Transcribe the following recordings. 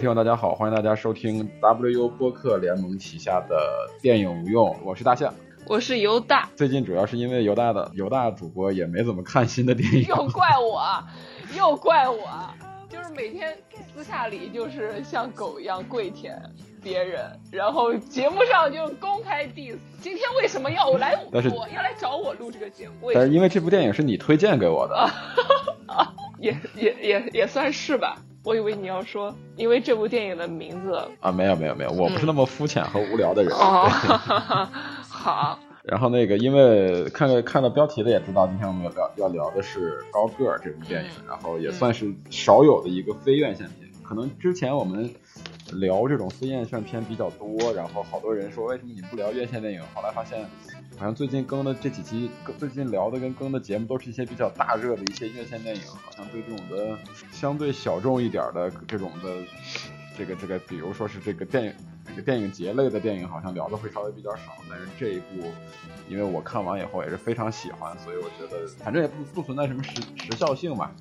各位听众，大家好，欢迎大家收听 WU 播客联盟旗下的电影无用，我是大象，我是犹大。最近主要是因为犹大的犹大主播也没怎么看新的电影，又怪我，又怪我，就是每天私下里就是像狗一样跪舔别人，然后节目上就公开 diss。今天为什么要来但是我要来找我录这个节目？但是因为这部电影是你推荐给我的，啊？也也也也算是吧。我以为你要说，因为这部电影的名字啊，没有没有没有，我不是那么肤浅和无聊的人。哦，好，然后那个，因为看了看了标题的也知道，今天我们要聊要聊的是《高个儿》这部电影，嗯然后也算是少有的一个非院线片。可能之前我们聊这种非院线片比较多，然后好多人说为什么你不聊院线电影？后来发现，好像最近更的这几期，最近聊的跟更的节目都是一些比较大热的一些院线电影，好像对这种的相对小众一点的这种的这个这个，比如说是这个电影。这个电影节类的电影好像聊的会稍微比较少，但是这一部，因为我看完以后也是非常喜欢，所以我觉得反正也不不存在什么时时效性吧，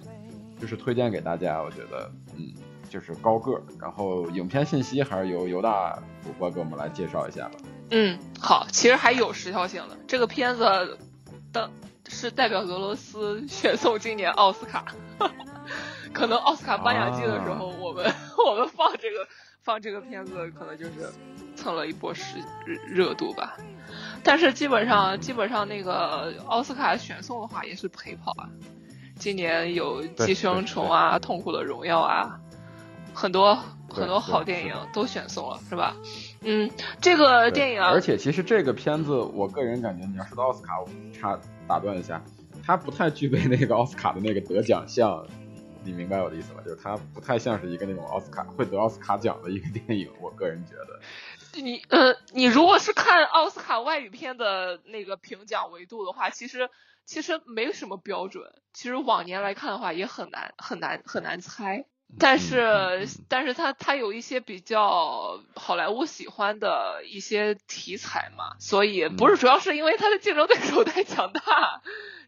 就是推荐给大家。我觉得，嗯，就是高个儿。然后影片信息还是由犹大主播给我们来介绍一下吧。嗯，好，其实还有时效性的。这个片子的是代表俄罗斯选送今年奥斯卡，可能奥斯卡颁奖季的时候，我们、我们放这个放这个片子，可能就是蹭了一波时热度吧。但是基本上基本上那个奥斯卡选送的话也是陪跑啊。今年有《寄生虫》啊，《痛苦的荣耀》啊，很多很多好电影都选送了，是吧？嗯，这个电影啊，而且其实这个片子，我个人感觉，你要说到奥斯卡，我插打断一下，它不太具备那个奥斯卡的那个得奖项。你明白我的意思吗？就是它不太像是一个那种奥斯卡会得奥斯卡奖的一个电影，我个人觉得。你呃，你如果是看奥斯卡外语片的那个评奖维度的话，其实其实没什么标准。其实往年来看的话，也很难很难很难猜。但是，但是他他有一些比较好莱坞喜欢的一些题材嘛，所以嗯不是主要是因为他的竞争对手太强大，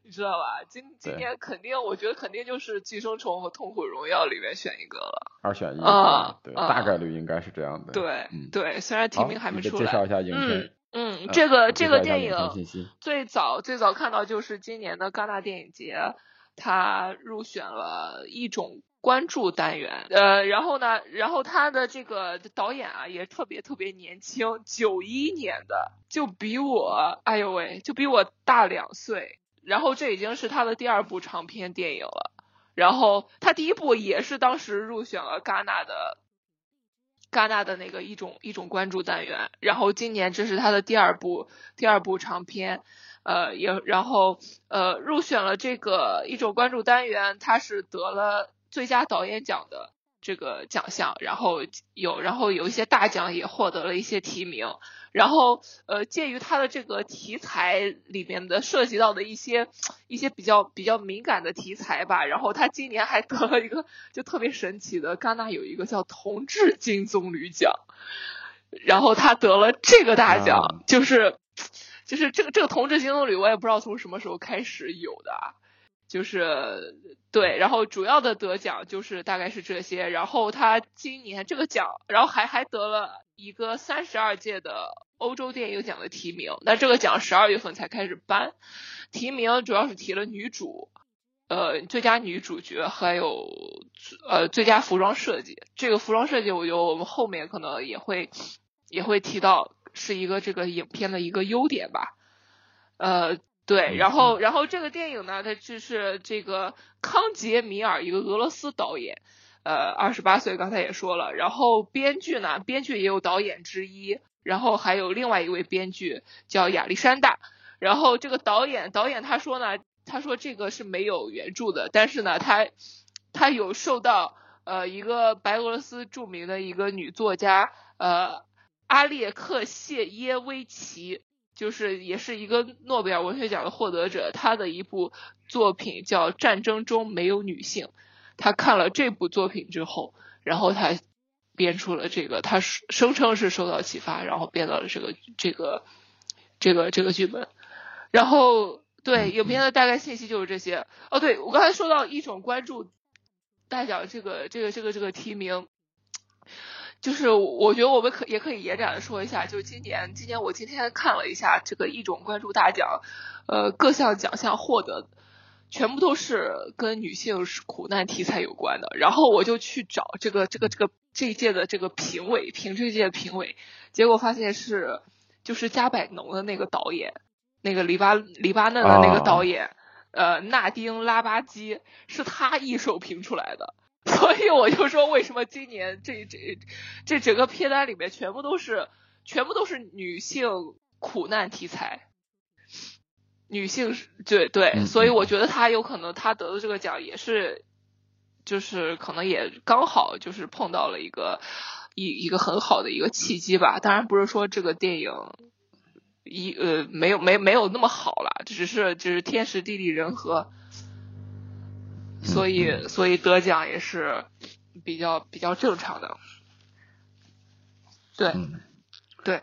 你知道吧？今今年肯定，我觉得肯定就是《寄生虫》和《痛苦荣耀》里面选一个了。二选一啊对，啊大概率应该是这样的。对、嗯，对，虽然提名还没出来。介绍一下影片嗯。这个介这个电影。最早最早看到就是今年的戛纳电影节，它入选了一种关注单元。呃，然后呢，然后他的这个导演啊也特别特别年轻，九一年的，就比我，哎呦喂，就比我大两岁。然后这已经是他的第二部长篇电影了。然后他第一部也是当时入选了戛纳的戛纳的那个一种一种关注单元，然后今年这是他的第二部第二部长片，呃，也然后呃入选了这个一种关注单元，他是得了最佳导演奖的这个奖项，然后有然后有一些大奖也获得了一些提名，然后呃鉴于他的这个题材里面的涉及到的一些一些比较比较敏感的题材吧，然后他今年还得了一个就特别神奇的，戛纳有一个叫同志金棕榈奖，然后他得了这个大奖，啊就是就是这个这个同志金棕榈，我也不知道从什么时候开始有的啊。就是对，然后主要的得奖就是大概是这些，然后他今年这个奖，然后还还得了一个三十二届的欧洲电影奖的提名，那这个奖十二月份才开始颁，提名主要是提了女主，呃，最佳女主角，还有呃最佳服装设计。这个服装设计，我觉得我们后面可能也会也会提到，是一个这个影片的一个优点吧。呃，对，然后然后这个电影呢，它就是这个康杰米尔，一个俄罗斯导演，呃，二十八岁，刚才也说了。然后编剧呢，编剧也有导演之一，然后还有另外一位编剧叫亚历山大。然后这个导演，导演他说呢，他说这个是没有原著的，但是呢，他他有受到呃一个白俄罗斯著名的一个女作家呃阿列克谢耶维奇。就是也是一个诺贝尔文学奖的获得者，他的一部作品叫《战争中没有女性》。他看了这部作品之后，然后他编出了这个，他声称是受到启发，然后编到了这个这个这个这个剧本。然后对影片的大概信息就是这些。哦，对我刚才说到一种关注大奖这个这个这个这个提名。就是我觉得我们可也可以延展的说一下，就是今年今年我今天看了一下这个一种关注大奖，呃，各项奖项获得全部都是跟女性苦难题材有关的，然后我就去找这个这个这个这一届的这个评委评这一届评委，结果发现是就是加百农的那个导演，那个黎巴黎巴嫩的那个导演，呃，纳丁拉巴基是他一手评出来的。所以我就说，为什么今年这这这整个片单里面全部都是全部都是女性苦难题材，女性是对对，所以我觉得他有可能他得的这个奖也是，就是可能也刚好就是碰到了一个一一个很好的一个契机吧。当然不是说这个电影一呃没有没没有那么好了，只是就是天时地利人和。所以，所以得奖也是比较比较正常的，对，对。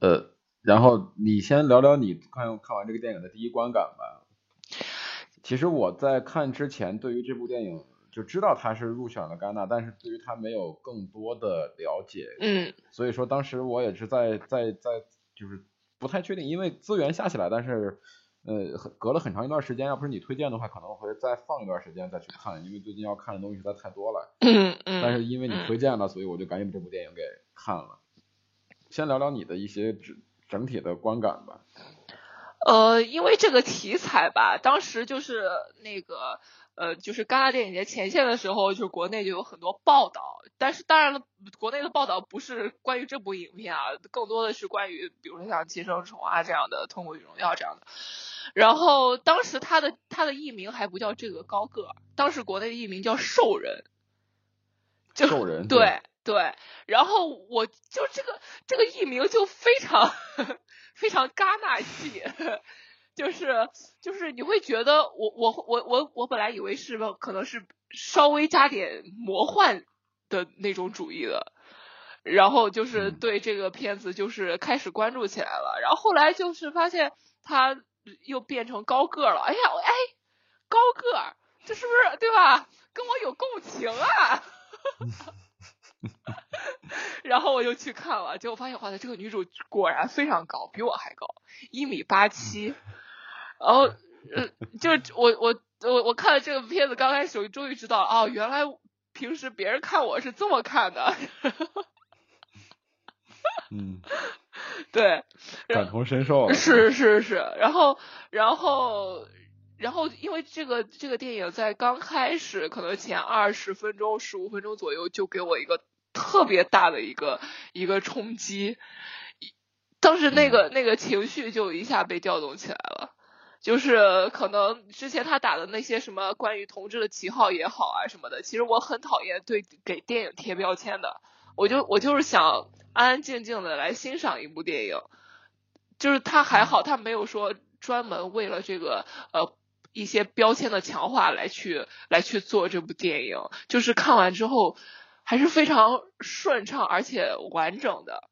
呃，然后你先聊聊你看看完这个电影的第一观感吧。其实我在看之前，对于这部电影就知道它是入选了戛纳，但是对于它没有更多的了解。嗯。所以说，当时我也是在在在就是不太确定，因为资源下起来，但是。呃，隔了很长一段时间，要不是你推荐的话，可能会再放一段时间再去看，因为最近要看的东西实在太多了。嗯嗯。但是因为你推荐了，所以我就赶紧把这部电影给看了。先聊聊你的一些整整体的观感吧。呃，因为这个题材吧，当时就是那个呃，就是戛纳电影节前线的时候，就是国内就有很多报道，但是当然了，国内的报道不是关于这部影片啊，更多的是关于比如说像《寄生虫》啊这样的，《痛苦与荣耀》这样的。然后当时他的他的艺名还不叫这个高个，当时国内的艺名叫兽人，兽人 对对，然后我就这个这个艺名就非常非常戛纳系，就是就是你会觉得我我我我我本来以为是可能是稍微加点魔幻的那种主义的，然后就是对这个片子就是开始关注起来了，然后后来就是发现他。又变成高个了，哎呀，哎，高个儿，这是不是对吧？跟我有共情啊！然后我就去看了，结果发现，哇塞，这个女主果然非常高，比我还高，一米八七。然后，呃，就我我我我看了这个片子，刚开始我终于知道，哦，原来平时别人看我是这么看的。嗯。对，感同身受。是是是，然后然后然后，因为这个这个电影在刚开始可能前二十分钟、十五分钟左右，就给我一个特别大的一个一个冲击，当时那个那个情绪就一下被调动起来了。就是可能之前他打的那些什么关于同志的旗号也好啊什么的，其实我很讨厌对给电影贴标签的，我就我就是想。安安静静的来欣赏一部电影，就是他还好，他没有说专门为了这个呃一些标签的强化来去来去做这部电影，就是看完之后还是非常顺畅而且完整的，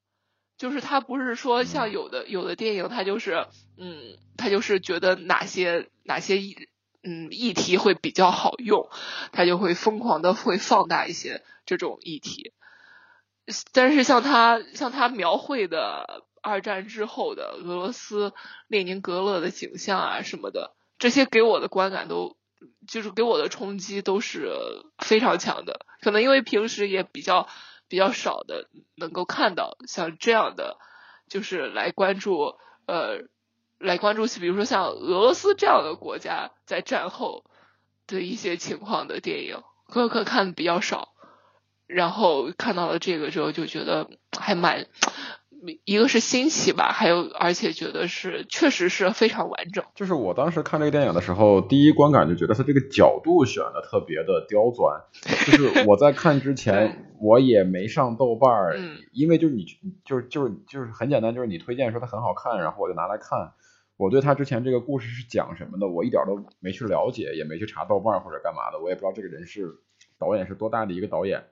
就是他不是说像有的有的电影，他就是嗯他就是觉得哪些哪些议嗯议题会比较好用，他就会疯狂的会放大一些这种议题。但是像他像他描绘的二战之后的俄罗斯列宁格勒的景象啊什么的，这些给我的观感都就是给我的冲击都是非常强的。可能因为平时也比较比较少的能够看到像这样的，就是来关注呃来关注，比如说像俄罗斯这样的国家在战后的一些情况的电影，可可看的比较少。然后看到了这个之后，就觉得还蛮，一个是新奇吧，还有而且觉得是确实是非常完整。就是我当时看这个电影的时候，第一观感就觉得它这个角度选的特别的刁钻。就是我在看之前，我也没上豆瓣儿，因为就是你就是就是就是很简单，就是你推荐说它很好看，然后我就拿来看。我对他之前这个故事是讲什么的，我一点都没去了解，也没去查豆瓣或者干嘛的，我也不知道这个人是导演是多大的一个导演。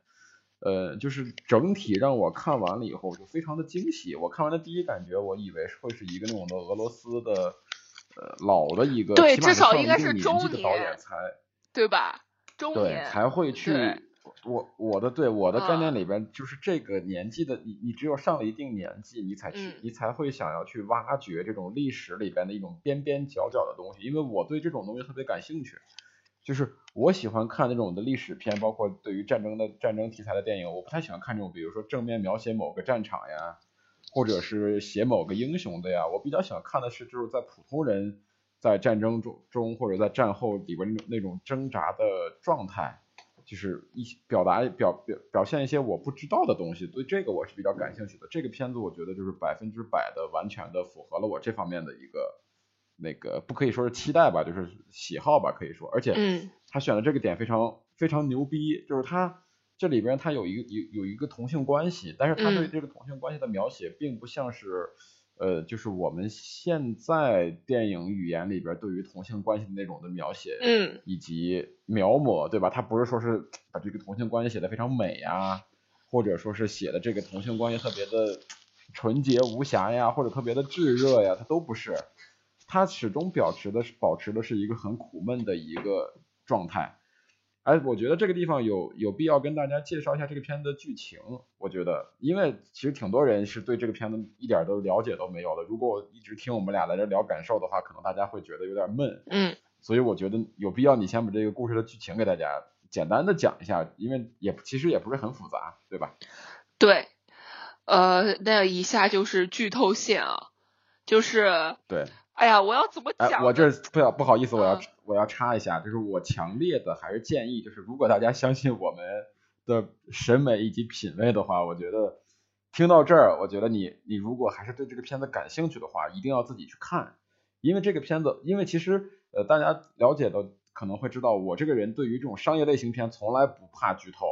呃，就是整体让我看完了以后就非常的惊喜。我看完的第一感觉，我以为会是一个那种的俄罗斯的呃老的一个，对，至少应该是中年导演才对吧？中年才会去我我的对我的概念里边，就是这个年纪的你，你只有上了一定年纪，你才去，你才会想要去挖掘这种历史里边的一种边边角角的东西。因为我对这种东西特别感兴趣，就是我喜欢看那种的历史片，包括对于战争的战争题材的电影，我不太喜欢看这种，比如说正面描写某个战场呀，或者是写某个英雄的呀。我比较喜欢看的是，就是在普通人在战争中中或者在战后里边那种那种挣扎的状态。就是一表达表表表现一些我不知道的东西，对这个我是比较感兴趣的。这个片子我觉得就是百分之百的完全的符合了我这方面的一个那个不可以说是期待吧，就是喜好吧，可以说。而且他选的这个点非常非常牛逼，就是他这里边他有一个有有一个同性关系，但是他对这个同性关系的描写并不像是。呃，就是我们现在电影语言里边对于同性关系的那种的描写，嗯，以及描摹，对吧？他不是说是把这个同性关系写的非常美呀，或者说是写的这个同性关系特别的纯洁无瑕呀，或者特别的炙热呀，他都不是，他始终保持的是保持的是一个很苦闷的一个状态。哎，我觉得这个地方有有必要跟大家介绍一下这个片子的剧情。我觉得，因为其实挺多人是对这个片子一点都了解都没有的。如果我一直听我们俩在这聊感受的话，可能大家会觉得有点闷。嗯。所以我觉得有必要你先把这个故事的剧情给大家简单的讲一下，因为也其实也不是很复杂，对吧？对。呃，那以下就是剧透线啊，就是。对。哎呀，我要怎么讲？我这不要不好意思，我要我要插一下，就是我强烈的还是建议，就是如果大家相信我们的审美以及品味的话，我觉得听到这儿，我觉得你你如果还是对这个片子感兴趣的话，一定要自己去看，因为这个片子，因为其实呃大家了解的可能会知道，我这个人对于这种商业类型片从来不怕剧透。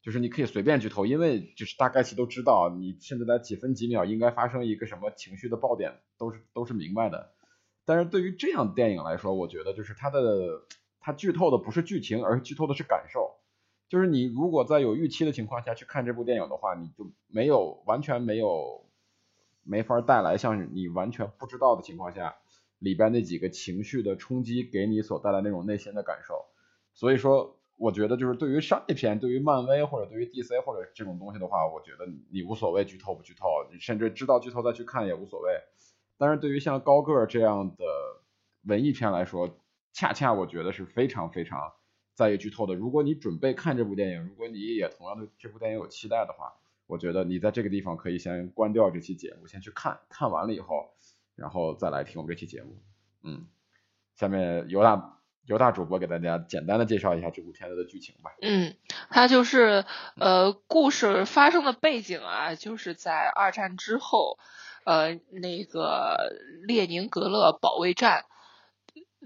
就是你可以随便剧透，因为就是大概其都知道，你甚至在几分几秒应该发生一个什么情绪的爆点，都是都是明白的。但是对于这样电影来说，我觉得就是它的它剧透的不是剧情，而是剧透的是感受。就是你如果在有预期的情况下去看这部电影的话，你就没有完全没有没法带来像你完全不知道的情况下里边那几个情绪的冲击给你所带来那种内心的感受。所以说。我觉得就是对于商业片，对于漫威或者对于 DC 或者这种东西的话，我觉得你无所谓剧透不剧透，你甚至知道剧透再去看也无所谓。但是对于像高个儿这样的文艺片来说，恰恰我觉得是非常非常在意剧透的。如果你准备看这部电影，如果你也同样对这部电影有期待的话，我觉得你在这个地方可以先关掉这期节目，先去看看完了以后，然后再来听我们这期节目。嗯，下面尤大。由大主播给大家简单的介绍一下这部片子的剧情吧。嗯，它就是呃，故事发生的背景啊，就是在二战之后，呃，那个列宁格勒保卫战，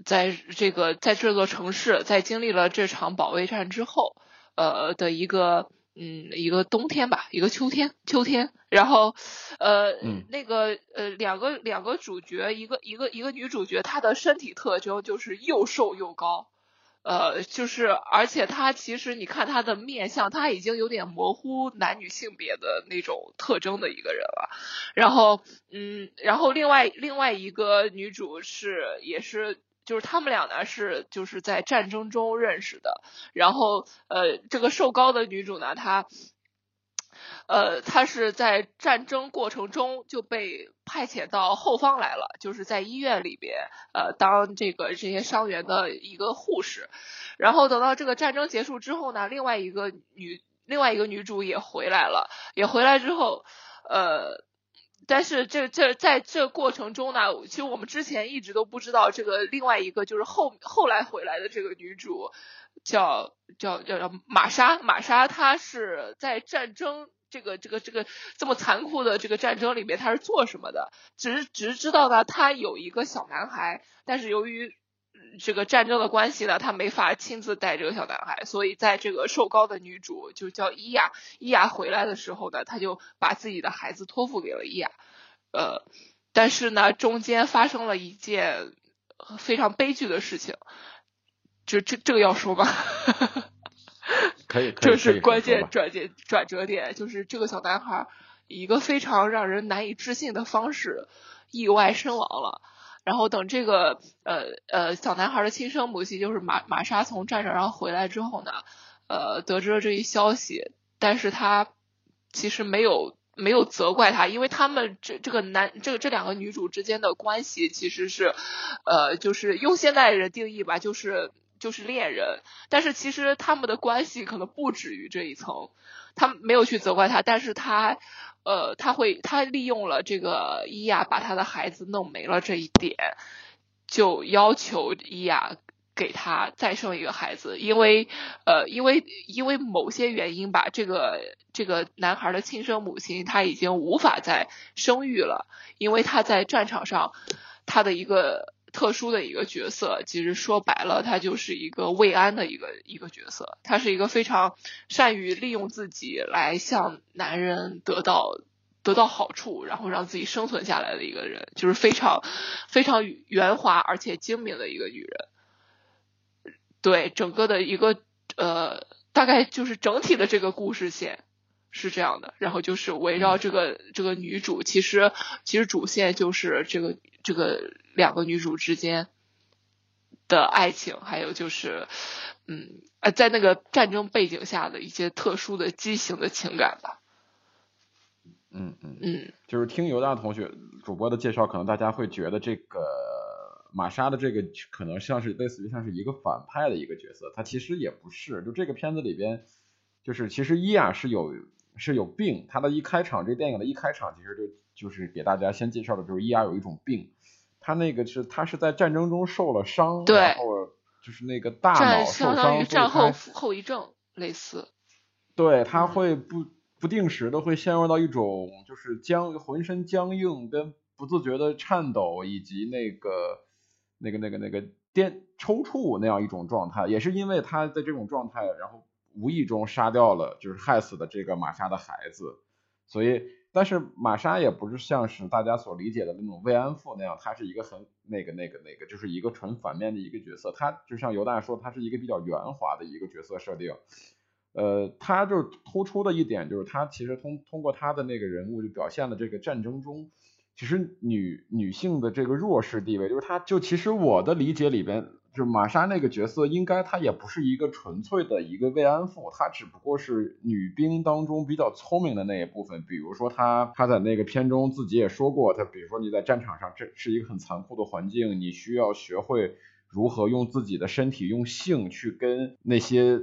在这个在这座城市，在经历了这场保卫战之后，呃的一个。嗯，一个冬天吧，一个秋天，秋天，然后，呃，那个，呃，两个两个主角，一个一个一个女主角，她的身体特征就是又瘦又高，呃，就是而且她其实你看她的面相，她已经有点模糊男女性别的那种特征的一个人了。然后，嗯，然后另外另外一个女主是也是。就是他们俩呢是就是在战争中认识的，然后呃这个瘦高的女主呢她，呃她是在战争过程中就被派遣到后方来了，就是在医院里边呃当这个这些伤员的一个护士，然后等到这个战争结束之后呢，另外一个女另外一个女主也回来了，也回来之后呃。但是这这在这过程中呢，其实我们之前一直都不知道这个另外一个就是后后来回来的这个女主，叫叫叫叫玛莎，玛莎她是在战争这个这个这个这么残酷的这个战争里面她是做什么的？只是只是知道呢，她有一个小男孩，但是由于。这个战争的关系呢，他没法亲自带这个小男孩，所以在这个瘦高的女主就叫伊亚，伊亚回来的时候呢，他就把自己的孩子托付给了伊亚，呃，但是呢，中间发生了一件非常悲剧的事情，就这这个要说吗？可以，这是关键转折转折点，就是这个小男孩以一个非常让人难以置信的方式意外身亡了。然后等这个呃呃小男孩的亲生母亲就是玛玛莎从战场上回来之后呢，呃得知了这一消息，但是他其实没有没有责怪他，因为他们这这个男这个这两个女主之间的关系其实是呃就是用现代人定义吧，就是就是恋人，但是其实他们的关系可能不止于这一层，他没有去责怪他，但是他。呃，他会，他利用了这个伊亚把他的孩子弄没了这一点，就要求伊亚给他再生一个孩子，因为呃，因为因为某些原因吧，这个这个男孩的亲生母亲他已经无法再生育了，因为他在战场上他的一个。特殊的一个角色，其实说白了，他就是一个慰安的一个一个角色。他是一个非常善于利用自己来向男人得到得到好处，然后让自己生存下来的一个人，就是非常非常圆滑而且精明的一个女人。对整个的一个呃，大概就是整体的这个故事线是这样的。然后就是围绕这个这个女主，其实其实主线就是这个这个。两个女主之间的爱情，还有就是，嗯，呃，在那个战争背景下的一些特殊的畸形的情感吧。嗯嗯嗯，就是听尤大同学主播的介绍，可能大家会觉得这个玛莎的这个可能像是类似于像是一个反派的一个角色，她其实也不是。就这个片子里边，就是其实伊亚是有是有病，他的一开场，这电影的一开场，其实就就是给大家先介绍的就是伊亚有一种病。他那个是，他是在战争中受了伤，然后就是那个大脑受伤，战后后遗症类似。对，他会不不定时的会陷入到一种就是僵浑身僵硬跟不自觉的颤抖，以及那个那个那个那个颠抽搐那样一种状态，也是因为他在这种状态，然后无意中杀掉了就是害死的这个玛莎的孩子，所以。但是玛莎也不是像是大家所理解的那种慰安妇那样，她是一个很那个那个那个，就是一个纯反面的一个角色。她就像犹大说，她是一个比较圆滑的一个角色设定。呃，她就突出的一点就是，她其实通通过她的那个人物就表现了这个战争中，其实女女性的这个弱势地位，就是她就其实我的理解里边。就玛莎那个角色，应该她也不是一个纯粹的一个慰安妇，她只不过是女兵当中比较聪明的那一部分。比如说她，她在那个片中自己也说过，她比如说你在战场上，这是一个很残酷的环境，你需要学会如何用自己的身体、用性去跟那些。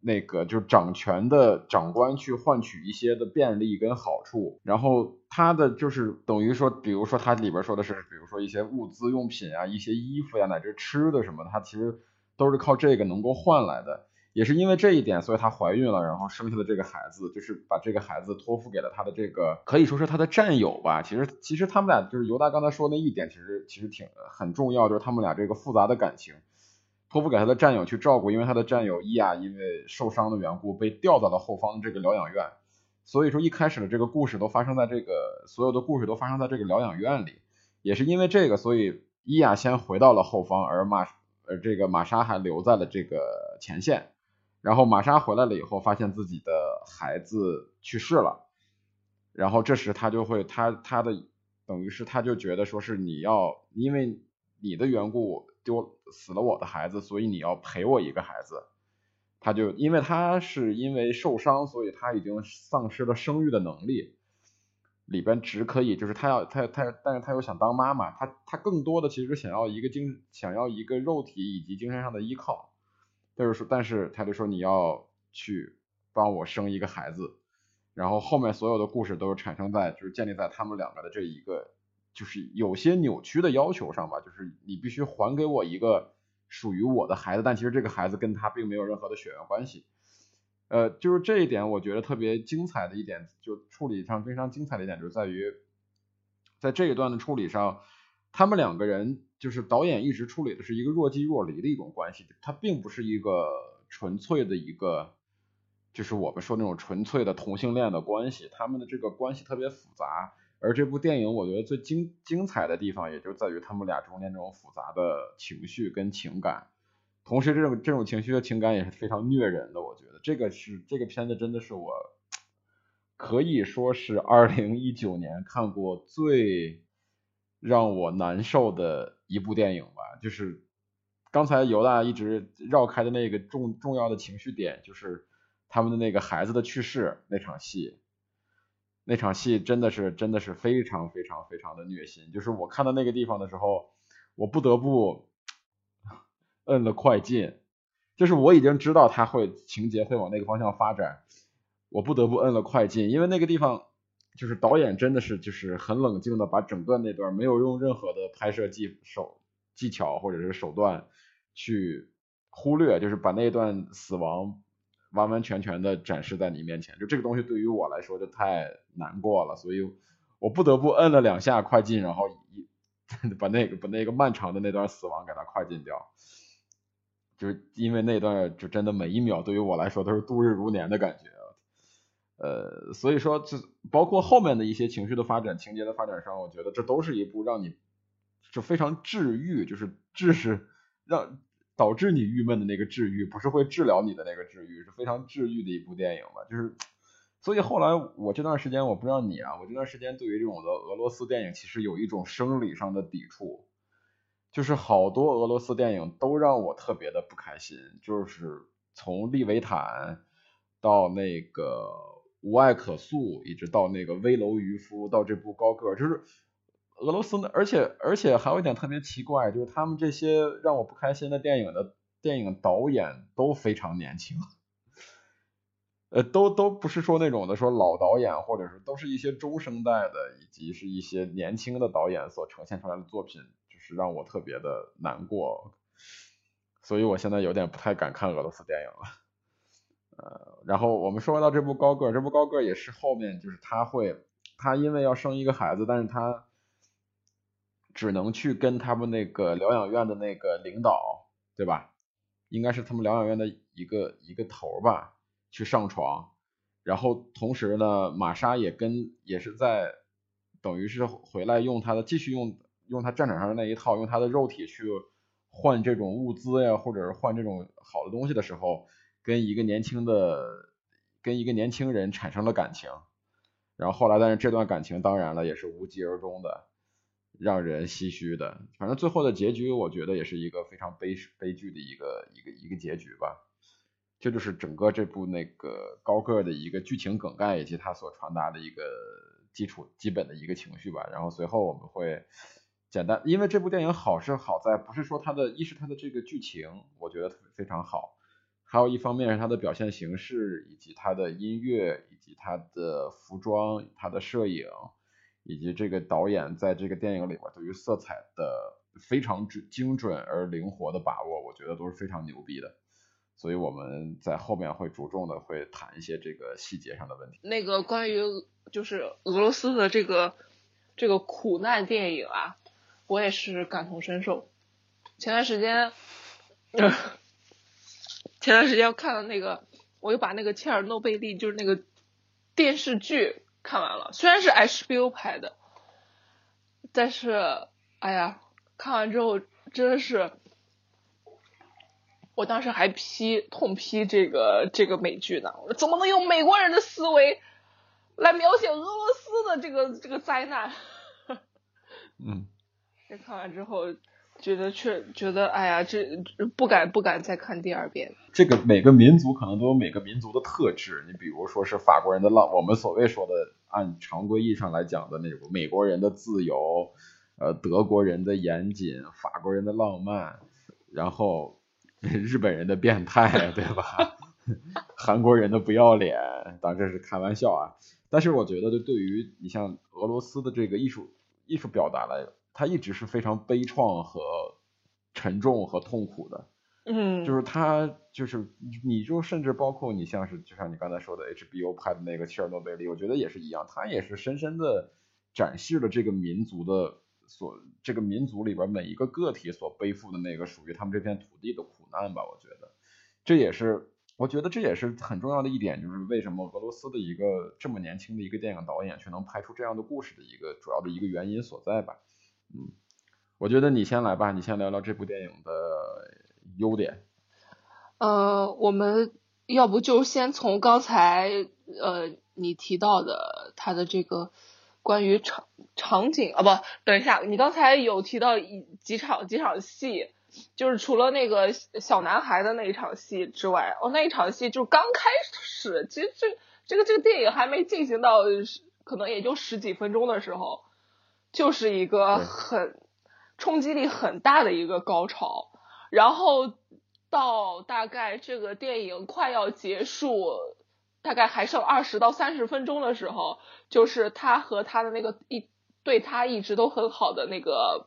那个就是掌权的长官去换取一些的便利跟好处，然后他的就是等于说，比如说他里边说的是，比如说一些物资用品啊，一些衣服呀，乃至吃的什么，他其实都是靠这个能够换来的。也是因为这一点，所以她怀孕了，然后生下的这个孩子，就是把这个孩子托付给了他的这个可以说是他的战友吧。其实其实他们俩就是犹大刚才说那一点，其实其实挺很重要，就是他们俩这个复杂的感情。托付给他的战友去照顾，因为他的战友伊亚因为受伤的缘故被调到了后方这个疗养院，所以说一开始的这个故事都发生在这个所有的故事都发生在这个疗养院里，也是因为这个，所以伊亚先回到了后方，而玛而这个玛莎还留在了这个前线，然后玛莎回来了以后，发现自己的孩子去世了，然后这时他就会他他的等于是他就觉得说是你要因为你的缘故。丢死了我的孩子，所以你要赔我一个孩子。他就因为他是因为受伤，所以他已经丧失了生育的能力。里边只可以就是他要他他，但是他又想当妈妈，他他更多的其实想要一个精想要一个肉体以及精神上的依靠。就是说，但是他就说你要去帮我生一个孩子，然后后面所有的故事都是产生在就是建立在他们两个的这一个。就是有些扭曲的要求上吧，就是你必须还给我一个属于我的孩子，但其实这个孩子跟他并没有任何的血缘关系。呃，就是这一点我觉得特别精彩的一点，就处理上非常精彩的一点，就在于在这一段的处理上，他们两个人就是导演一直处理的是一个若即若离的一种关系，它并不是一个纯粹的一个，就是我们说那种纯粹的同性恋的关系，他们的这个关系特别复杂。而这部电影，我觉得最精精彩的地方，也就在于他们俩中间这种复杂的情绪跟情感，同时这种这种情绪和情感也是非常虐人的。我觉得这个是这个片子真的是我可以说是二零一九年看过最让我难受的一部电影吧。就是刚才尤大一直绕开的那个重重要的情绪点，就是他们的那个孩子的去世那场戏。那场戏真的是真的是非常非常非常的虐心，就是我看到那个地方的时候，我不得不摁了快进，就是我已经知道他会情节会往那个方向发展，我不得不摁了快进，因为那个地方就是导演真的是就是很冷静的把整段那段没有用任何的拍摄技手技巧或者是手段去忽略，就是把那段死亡。完完全全的展示在你面前，就这个东西对于我来说就太难过了，所以我不得不摁了两下快进，然后一 把那个把那个漫长的那段死亡给它快进掉，就是因为那段就真的每一秒对于我来说都是度日如年的感觉，呃，所以说这包括后面的一些情绪的发展、情节的发展上，我觉得这都是一部让你就非常治愈，就是治是 让。导致你郁闷的那个治愈，不是会治疗你的那个治愈，是非常治愈的一部电影吧。就是，所以后来我这段时间，我不知道你啊，我这段时间对于这种的俄罗斯电影，其实有一种生理上的抵触，就是好多俄罗斯电影都让我特别的不开心，就是从利维坦到那个无爱可诉，一直到那个危楼渔夫，到这部高个儿，就是。俄罗斯呢，而且而且还有一点特别奇怪，就是他们这些让我不开心的电影的电影导演都非常年轻，呃，都都不是说那种的说老导演，或者是都是一些中生代的，以及是一些年轻的导演所呈现出来的作品，就是让我特别的难过，所以我现在有点不太敢看俄罗斯电影了。呃，然后我们说到这部高个，这部高个也是后面就是他会，他因为要生一个孩子，但是他。只能去跟他们那个疗养院的那个领导，对吧？应该是他们疗养院的一个一个头吧，去上床。然后同时呢，玛莎也跟也是在等于是回来用他的继续用用他战场上的那一套，用他的肉体去换这种物资呀，或者是换这种好的东西的时候，跟一个年轻的跟一个年轻人产生了感情。然后后来，但是这段感情当然了，也是无疾而终的。让人唏嘘的，反正最后的结局，我觉得也是一个非常悲悲剧的一个一个一个结局吧。这就是整个这部那个高个的一个剧情梗概以及它所传达的一个基础基本的一个情绪吧。然后随后我们会简单，因为这部电影好是好在不是说它的一是它的这个剧情，我觉得非常好，还有一方面是它的表现形式以及它的音乐以及它的服装、它的摄影。以及这个导演在这个电影里边对于色彩的非常准精准而灵活的把握，我觉得都是非常牛逼的。所以我们在后面会着重的会谈一些这个细节上的问题。那个关于就是俄罗斯的这个这个苦难电影啊，我也是感同身受。前段时间，前段时间我看了那个，我又把那个切尔诺贝利就是那个电视剧。看完了，虽然是 HBO 拍的，但是，哎呀，看完之后真的是，我当时还批痛批这个这个美剧呢，我怎么能用美国人的思维来描写俄罗斯的这个这个灾难？嗯，这看完之后。觉得却觉得，哎呀，这不敢不敢再看第二遍。这个每个民族可能都有每个民族的特质，你比如说是法国人的浪，我们所谓说的按常规意义上来讲的那种美国人的自由，呃，德国人的严谨，法国人的浪漫，然后 日本人的变态，对吧？韩国人的不要脸，当然这是开玩笑啊。但是我觉得，就对于你像俄罗斯的这个艺术艺术表达来。他一直是非常悲怆和沉重和痛苦的，嗯，就是他就是你就甚至包括你像是就像你刚才说的 HBO 拍的那个切尔诺贝利，我觉得也是一样，他也是深深的展示了这个民族的所这个民族里边每一个个体所背负的那个属于他们这片土地的苦难吧，我觉得这也是我觉得这也是很重要的一点，就是为什么俄罗斯的一个这么年轻的一个电影导演却能拍出这样的故事的一个主要的一个原因所在吧。嗯，我觉得你先来吧，你先聊聊这部电影的优点。呃，我们要不就先从刚才呃你提到的他的这个关于场场景啊，不，等一下，你刚才有提到一几场几场戏，就是除了那个小男孩的那一场戏之外，哦，那一场戏就刚开始，其实这这个这个电影还没进行到，可能也就十几分钟的时候，就是一个很冲击力很大的一个高潮，然后到大概这个电影快要结束，大概还剩二十到三十分钟的时候，就是他和他的那个一对他一直都很好的那个。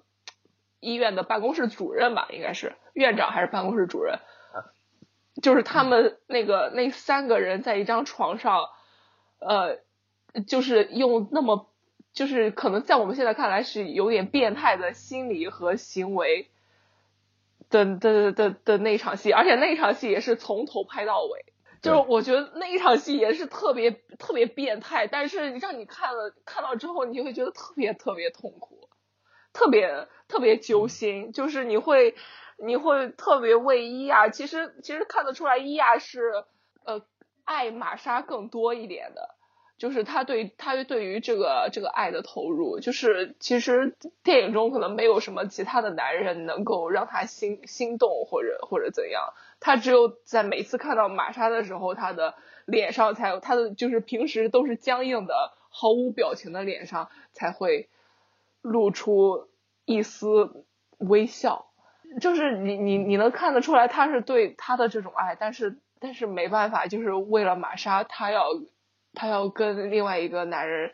医院的办公室主任吧，应该是院长还是办公室主任？就是他们那个那三个人在一张床上，呃，就是用那么，就是可能在我们现在看来是有点变态的心理和行为的的的的那场戏，而且那场戏也是从头拍到尾，就是我觉得那一场戏也是特别特别变态，但是让你看了看到之后，你就会觉得特别特别痛苦。特别特别揪心，就是你会你会特别为伊亚，其实其实看得出来伊亚是呃爱玛莎更多一点的，就是他对他对于这个这个爱的投入，就是其实电影中可能没有什么其他的男人能够让他心心动或者或者怎样，他只有在每次看到玛莎的时候，他的脸上才有他的就是平时都是僵硬的毫无表情的脸上才会。露出一丝微笑，就是你你你能看得出来他是对他的这种爱，但是但是没办法，就是为了玛莎，他要他要跟另外一个男人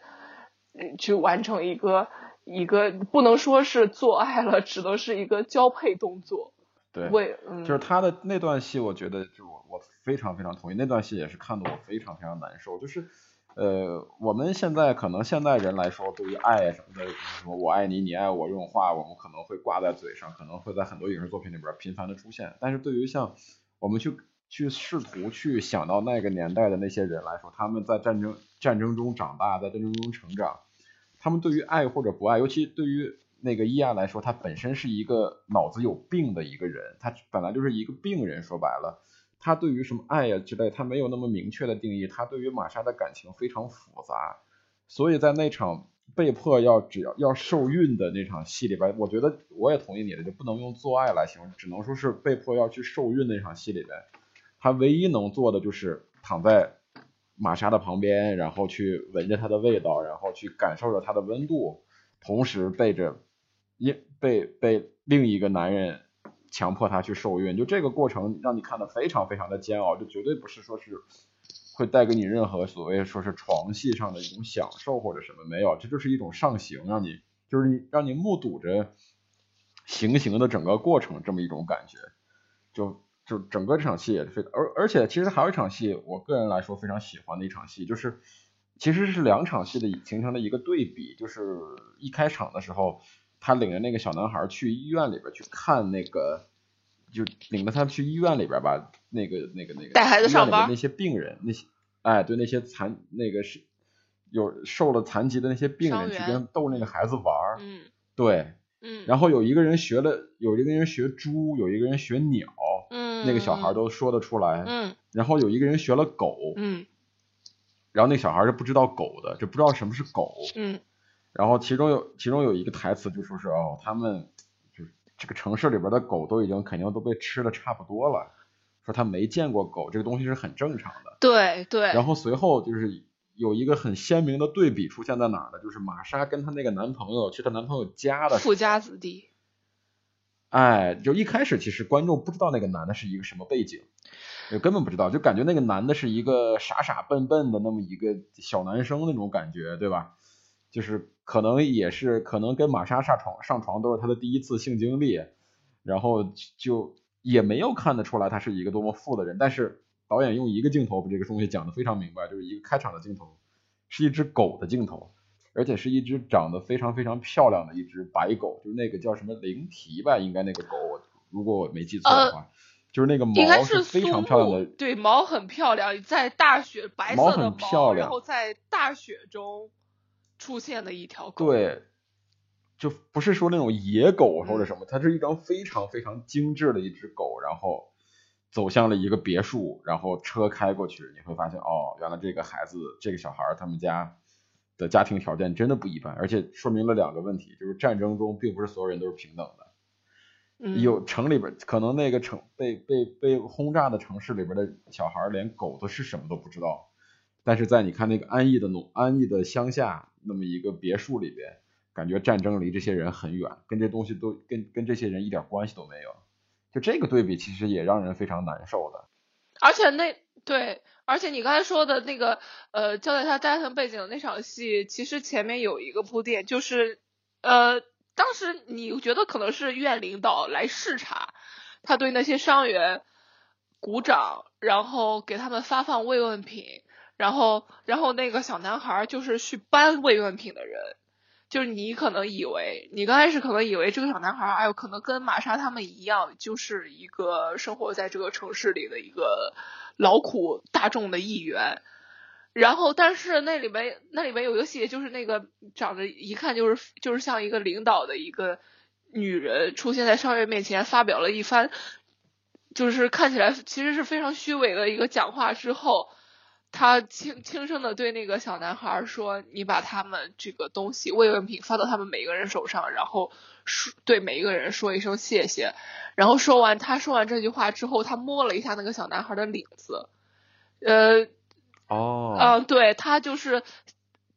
去完成一个一个不能说是做爱了，只能是一个交配动作。对，为就是他的那段戏，我觉得就我我非常非常同意，那段戏也是看得我非常非常难受，就是。呃，我们现在可能现代人来说，对于爱什么的，什么我爱你，你爱我这种话，我们可能会挂在嘴上，可能会在很多影视作品里边频繁的出现。但是对于像我们去去试图去想到那个年代的那些人来说，他们在战争战争中长大，在战争中成长，他们对于爱或者不爱，尤其对于那个伊亚来说，他本身是一个脑子有病的一个人，他本来就是一个病人，说白了。他对于什么爱呀之类，他没有那么明确的定义。他对于玛莎的感情非常复杂，所以在那场被迫要只要要受孕的那场戏里边，我觉得我也同意你的，就不能用做爱来形容，只能说是被迫要去受孕那场戏里边，他唯一能做的就是躺在玛莎的旁边，然后去闻着她的味道，然后去感受着她的温度，同时背着一被被另一个男人。强迫他去受孕，就这个过程让你看的非常非常的煎熬，就绝对不是说是会带给你任何所谓说是床戏上的一种享受或者什么没有，这就是一种上刑，让你就是你让你目睹着行刑的整个过程这么一种感觉，就就整个这场戏也是非常，而而且其实还有一场戏，我个人来说非常喜欢的一场戏，就是其实是两场戏的形成的一个对比，就是一开场的时候。他领着那个小男孩去医院里边去看那个，就领着他去医院里边吧，那个那个那个带孩子上班那些病人，那些哎对那些残那个是有受了残疾的那些病人去跟逗那个孩子玩儿，嗯，对，嗯，然后有一个人学了，有一个人学猪，有一个人学鸟，嗯，那个小孩都说得出来，嗯，然后有一个人学了狗，嗯，然后那小孩是不知道狗的，就不知道什么是狗，嗯。然后其中有其中有一个台词就说是哦，他们就是这个城市里边的狗都已经肯定都被吃的差不多了，说他没见过狗这个东西是很正常的。对对。然后随后就是有一个很鲜明的对比出现在哪儿呢？就是玛莎跟她那个男朋友去她男朋友家的富家子弟。哎，就一开始其实观众不知道那个男的是一个什么背景，就根本不知道，就感觉那个男的是一个傻傻笨笨的那么一个小男生那种感觉，对吧？就是可能也是可能跟玛莎上床上床都是他的第一次性经历，然后就也没有看得出来他是一个多么富的人，但是导演用一个镜头把这个东西讲得非常明白，就是一个开场的镜头，是一只狗的镜头，而且是一只长得非常非常漂亮的一只白狗，就是那个叫什么灵缇吧，应该那个狗，如果我没记错的话，就是那个毛是非常漂亮的，对，毛很漂亮，在大雪白色的毛，然后在大雪中。出现的一条狗，对，就不是说那种野狗或者什么，它是一张非常非常精致的一只狗，然后走向了一个别墅，然后车开过去，你会发现哦，原来这个孩子，这个小孩他们家的家庭条件真的不一般，而且说明了两个问题，就是战争中并不是所有人都是平等的，有城里边可能那个城被被被轰炸的城市里边的小孩连狗都是什么都不知道，但是在你看那个安逸的农安逸的乡下那么一个别墅里边，感觉战争离这些人很远，跟这东西都跟跟这些人一点关系都没有，就这个对比其实也让人非常难受的。而且那对，而且你刚才说的那个呃交代他家庭背景的那场戏，其实前面有一个铺垫，就是呃。当时你觉得可能是院领导来视察，他对那些伤员鼓掌，然后给他们发放慰问品，然后然后那个小男孩就是去搬慰问品的人，就是你可能以为你刚开始可能以为这个小男孩哎呦可能跟玛莎他们一样，就是一个生活在这个城市里的一个劳苦大众的一员。然后，但是那里面那里面有一个细节，就是那个长得一看就是就是像一个领导的一个女人出现在商人面前，发表了一番，就是看起来其实是非常虚伪的一个讲话之后，她轻轻声的对那个小男孩说：“你把他们这个东西慰问品发到他们每个人手上，然后说对每一个人说一声谢谢。”然后说完，他说完这句话之后，他摸了一下那个小男孩的领子，呃。哦，嗯，对他就是，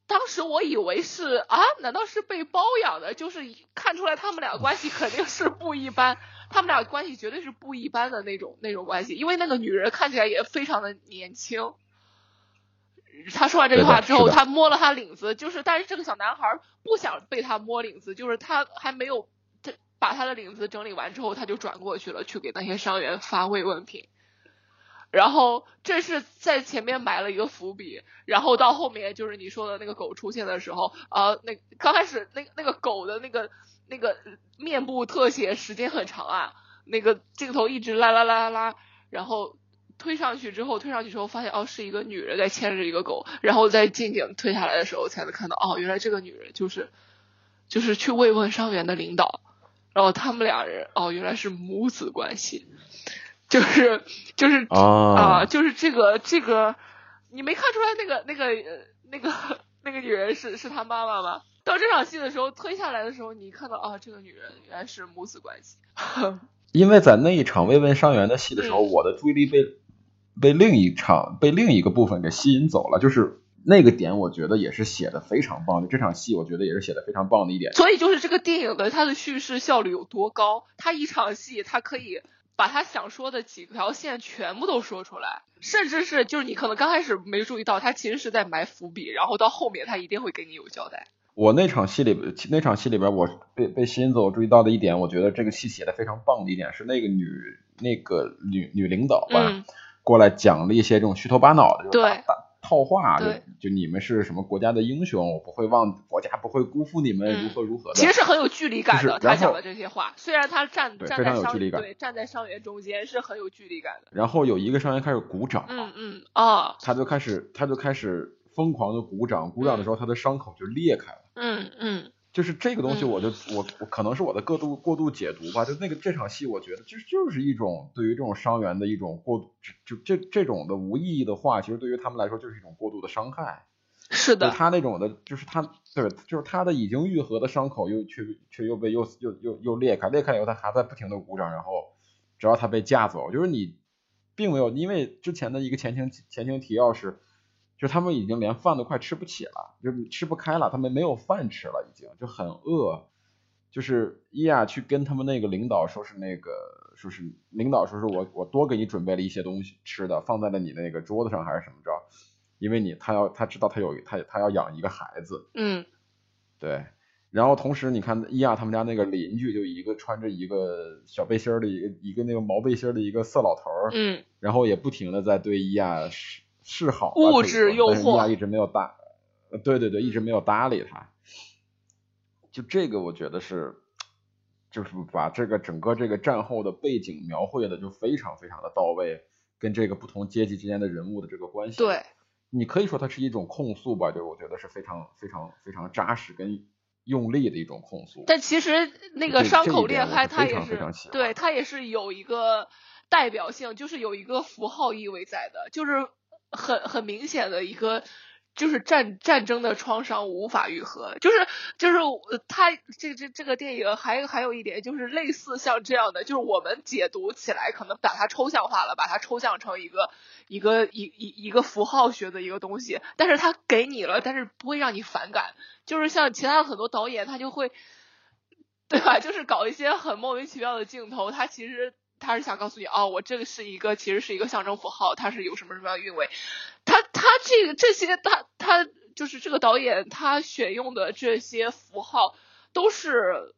当时我以为是啊，难道是被包养的？就是看出来他们俩关系肯定是不一般，他们俩关系绝对是不一般的那种那种关系，因为那个女人看起来也非常的年轻。他说完这句话之后，他摸了他领子，就是，但是这个小男孩不想被他摸领子，就是他还没有他把他的领子整理完之后，他就转过去了，去给那些伤员发慰问品。然后这是在前面埋了一个伏笔，然后到后面就是你说的那个狗出现的时候，呃，那刚开始那那个狗的那个那个面部特写时间很长啊，那个镜头一直拉拉拉拉拉，然后推上去之后，推上去之后发现哦是一个女人在牵着一个狗，然后在近景推下来的时候才能看到哦原来这个女人就是就是去慰问伤员的领导，然后他们俩人哦原来是母子关系。就是就是啊，就是这个这个，你没看出来那个那个那个那个女人是是他妈妈吗？到这场戏的时候推下来的时候，你看到啊，这个女人原来是母子关系。因为在那一场慰问伤员的戏的时候，我的注意力被被另一场被另一个部分给吸引走了，就是那个点，我觉得也是写的非常棒的。这场戏我觉得也是写的非常棒的一点。所以就是这个电影的它的叙事效率有多高？它一场戏它可以。把他想说的几条线全部都说出来，甚至是就是你可能刚开始没注意到，他其实是在埋伏笔，然后到后面他一定会给你有交代。我那场戏里那场戏里边，我被被吸引走注意到的一点，我觉得这个戏写的非常棒的一点是那个女那个女女领导吧，过来讲了一些这种虚头巴脑的，对。套话就就你们是什么国家的英雄，我不会忘国家不会辜负你们，如何如何的。其实是很有距离感的，他讲的这些话，虽然他站站在伤对站在伤员中间是很有距离感的。然后有一个伤员开始鼓掌，嗯嗯哦，他就开始他就开始疯狂的鼓掌，鼓掌的时候他的伤口就裂开了，嗯嗯。就是这个东西，我就我我可能是我的过度过度解读吧。就那个这场戏，我觉得就就是一种对于这种伤员的一种过度，就这这种的无意义的话，其实对于他们来说就是一种过度的伤害。是的。他那种的，就是他对，就是他的已经愈合的伤口又却却又被又又又又裂开，裂开以后他还在不停的鼓掌，然后直到他被架走，就是你并没有因为之前的一个前情前情提要是。就他们已经连饭都快吃不起了，就吃不开了，他们没有饭吃了，已经就很饿。就是伊亚去跟他们那个领导说是那个说是领导说是我我多给你准备了一些东西吃的，放在了你那个桌子上还是什么着？因为你他要他知道他有他他要养一个孩子，嗯，对。然后同时你看伊亚他们家那个邻居就一个穿着一个小背心的一个一个那个毛背心的一个色老头，嗯，然后也不停的在对伊亚。示好，物质诱惑，但是一直没有搭，对对对，一直没有搭理他。就这个，我觉得是，就是把这个整个这个战后的背景描绘的就非常非常的到位，跟这个不同阶级之间的人物的这个关系。对，你可以说它是一种控诉吧，就是我觉得是非常非常非常扎实跟用力的一种控诉。但其实那个伤口裂开，它也是，对，它也是有一个代表性，就是有一个符号意味在的，就是。很很明显的一个就是战战争的创伤无法愈合，就是就是他这这这个电影还还有一点就是类似像这样的，就是我们解读起来可能把它抽象化了，把它抽象成一个一个一一一个符号学的一个东西，但是他给你了，但是不会让你反感，就是像其他的很多导演他就会，对吧？就是搞一些很莫名其妙的镜头，他其实。他是想告诉你，哦，我这个是一个，其实是一个象征符号，它是有什么什么样的韵味。他他这个这些，他他就是这个导演，他选用的这些符号，都是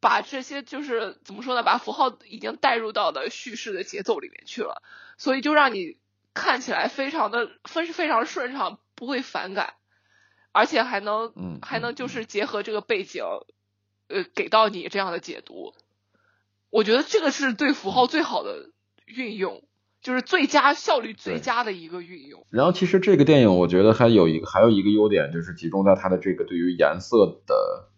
把这些就是怎么说呢，把符号已经带入到的叙事的节奏里面去了，所以就让你看起来非常的分是非常顺畅，不会反感，而且还能还能就是结合这个背景，呃，给到你这样的解读。我觉得这个是对符号最好的运用，就是最佳效率最佳的一个运用。然后其实这个电影我觉得还有一个还有一个优点，就是集中在它的这个对于颜色的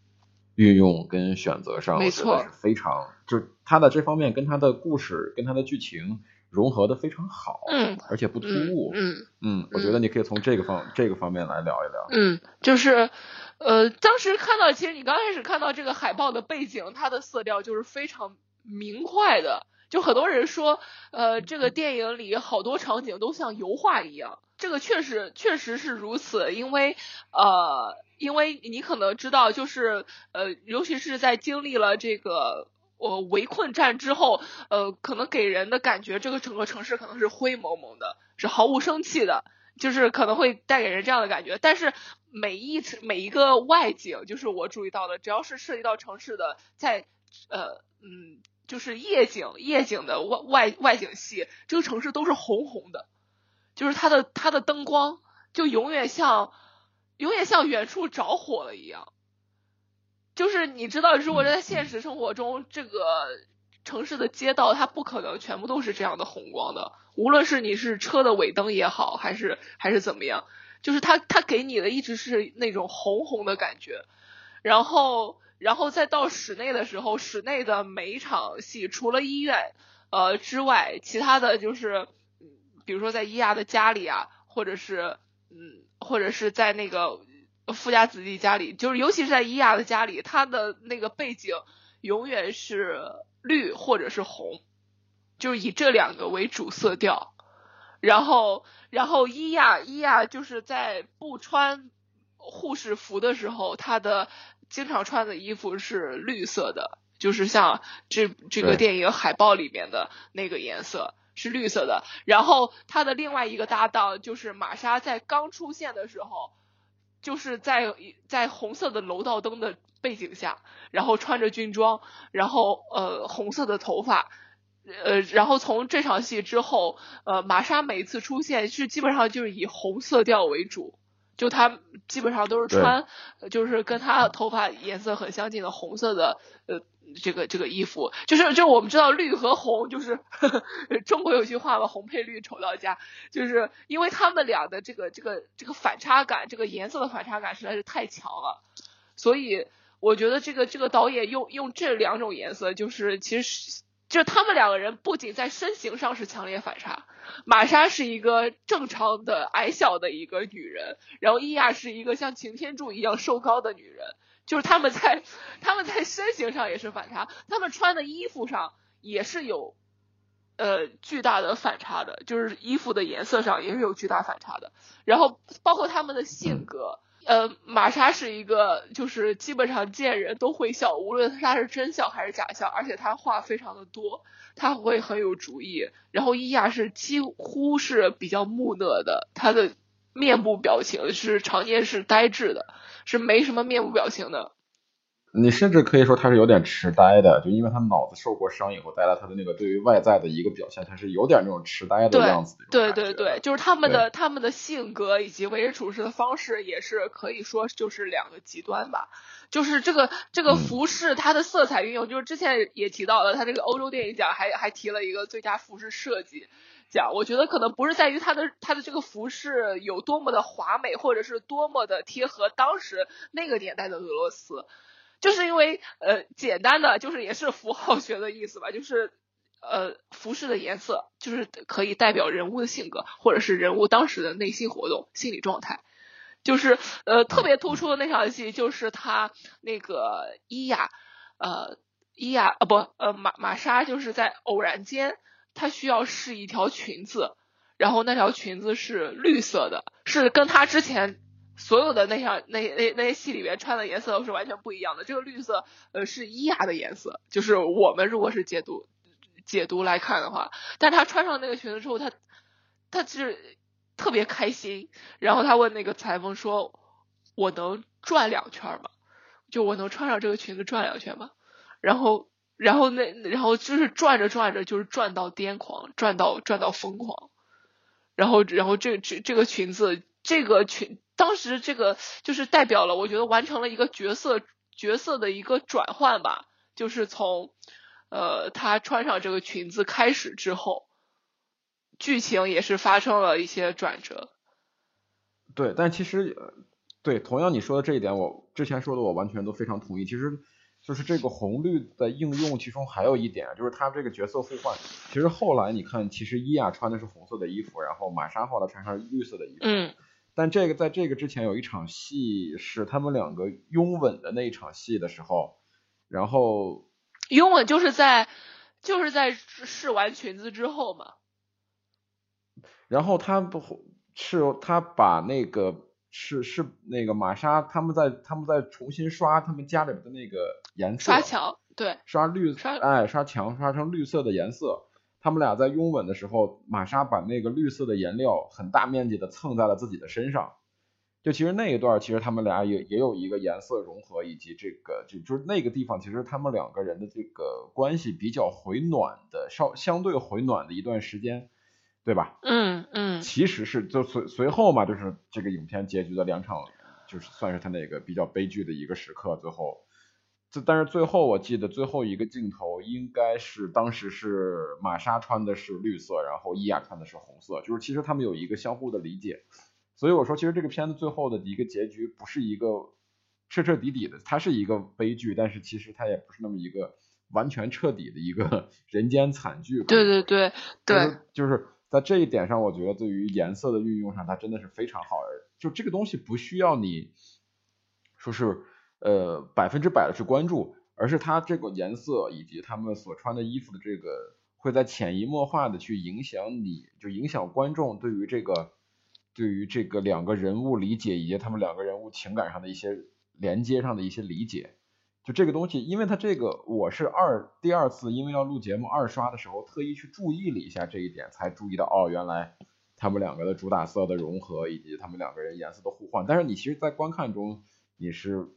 运用跟选择上，没错，是非常就是它的这方面跟它的故事跟它的剧情融合的非常好，嗯，而且不突兀，嗯嗯，我觉得你可以从这个方这个方面来聊一聊，嗯，就是呃，当时看到其实你刚开始看到这个海报的背景，它的色调就是非常。明快的，就很多人说，呃，这个电影里好多场景都像油画一样，这个确实确实是如此，因为呃，因为你可能知道，就是呃，尤其是在经历了这个呃围困战之后，呃，可能给人的感觉，这个整个城市可能是灰蒙蒙的，是毫无生气的，就是可能会带给人这样的感觉。但是每一每一个外景，就是我注意到的，只要是涉及到城市的，在呃嗯。就是夜景，夜景的外外外景戏，这个城市都是红红的，就是它的它的灯光就永远像永远像远处着火了一样。就是你知道，如果在现实生活中，这个城市的街道它不可能全部都是这样的红光的，无论是你是车的尾灯也好，还是还是怎么样，就是它它给你的一直是那种红红的感觉，然后。然后再到室内的时候，室内的每一场戏，除了医院呃之外，其他的就是，比如说在伊亚的家里啊，或者是嗯，或者是在那个富家子弟家里，就是尤其是在伊亚的家里，他的那个背景永远是绿或者是红，就是以这两个为主色调。然后，然后伊亚伊亚就是在不穿护士服的时候，他的。经常穿的衣服是绿色的，就是像这这个电影海报里面的那个颜色是绿色的。然后他的另外一个搭档就是玛莎，在刚出现的时候，就是在在红色的楼道灯的背景下，然后穿着军装，然后呃红色的头发，呃然后从这场戏之后，呃玛莎每次出现是基本上就是以红色调为主。就他基本上都是穿，就是跟他头发颜色很相近的红色的呃这个这个衣服，就是就我们知道绿和红就是 中国有句话嘛，红配绿丑到家，就是因为他们俩的这个这个这个反差感，这个颜色的反差感实在是太强了，所以我觉得这个这个导演用用这两种颜色，就是其实就是他们两个人不仅在身形上是强烈反差。玛莎是一个正常的矮小的一个女人，然后伊亚是一个像擎天柱一样瘦高的女人，就是他们在他们在身形上也是反差，他们穿的衣服上也是有呃巨大的反差的，就是衣服的颜色上也是有巨大反差的，然后包括他们的性格。呃，玛莎是一个，就是基本上见人都会笑，无论他是真笑还是假笑，而且他话非常的多，他会很有主意。然后伊亚是几乎是比较木讷的，他的面部表情是常年是呆滞的，是没什么面部表情的。你甚至可以说他是有点痴呆的，就因为他脑子受过伤以后，带来他的那个对于外在的一个表现，他是有点那种痴呆的样子。对对对，就是他们的他们的性格以及为人处事的方式，也是可以说就是两个极端吧。就是这个这个服饰，它的色彩运用，就是之前也提到了，他这个欧洲电影奖还还提了一个最佳服饰设计奖。我觉得可能不是在于它的它的这个服饰有多么的华美，或者是多么的贴合当时那个年代的俄罗斯。就是因为呃，简单的就是也是符号学的意思吧，就是呃，服饰的颜色就是可以代表人物的性格，或者是人物当时的内心活动、心理状态。就是呃特别突出的那场戏，就是他那个伊雅，呃伊雅啊不呃玛玛莎就是在偶然间，她需要试一条裙子，然后那条裙子是绿色的，是跟她之前所有的那样那那那些戏里面穿的颜色都是完全不一样的。这个绿色呃是伊雅的颜色，就是我们如果是解读解读来看的话，但是她穿上那个裙子之后，她她是。特别开心，然后他问那个裁缝说：“我能转两圈吗？就我能穿上这个裙子转两圈吗？”然后，然后那然后就是转着转着，就是转到癫狂，转到转到疯狂。然后，然后这这这个裙子，这个裙当时这个就是代表了，我觉得完成了一个角色角色的一个转换吧，就是从呃他穿上这个裙子开始之后。剧情也是发生了一些转折，对，但其实，对，同样你说的这一点，我之前说的我完全都非常同意。其实，就是这个红绿的应用，其中还有一点，就是他这个角色互换。其实后来你看，其实伊亚穿的是红色的衣服，然后玛莎后来穿上绿色的衣服。嗯。但这个在这个之前有一场戏是他们两个拥吻的那一场戏的时候，然后拥吻就是在就是在试完裙子之后嘛。然后他不是他把那个是是那个玛莎他们在他们在重新刷他们家里的那个颜色刷墙对刷绿刷哎刷墙刷成绿色的颜色，他们俩在拥吻的时候，玛莎把那个绿色的颜料很大面积的蹭在了自己的身上，就其实那一段其实他们俩也也有一个颜色融合以及这个就就是那个地方其实他们两个人的这个关系比较回暖的稍相对回暖的一段时间。对吧？嗯嗯，其实是就随随后嘛，就是这个影片结局的两场，就是算是他那个比较悲剧的一个时刻。最后，这但是最后我记得最后一个镜头应该是当时是玛莎穿的是绿色，然后伊亚穿的是红色，就是其实他们有一个相互的理解。所以我说，其实这个片子最后的一个结局不是一个彻彻底底的，它是一个悲剧，但是其实它也不是那么一个完全彻底的一个 人间惨剧。对对对对，就是。在这一点上，我觉得对于颜色的运用上，它真的是非常好。就这个东西不需要你说是呃百分之百的去关注，而是它这个颜色以及他们所穿的衣服的这个，会在潜移默化的去影响你，就影响观众对于这个对于这个两个人物理解以及他们两个人物情感上的一些连接上的一些理解。就这个东西，因为它这个我是二第二次，因为要录节目二刷的时候，特意去注意了一下这一点，才注意到哦，原来他们两个的主打色的融合，以及他们两个人颜色的互换。但是你其实，在观看中，你是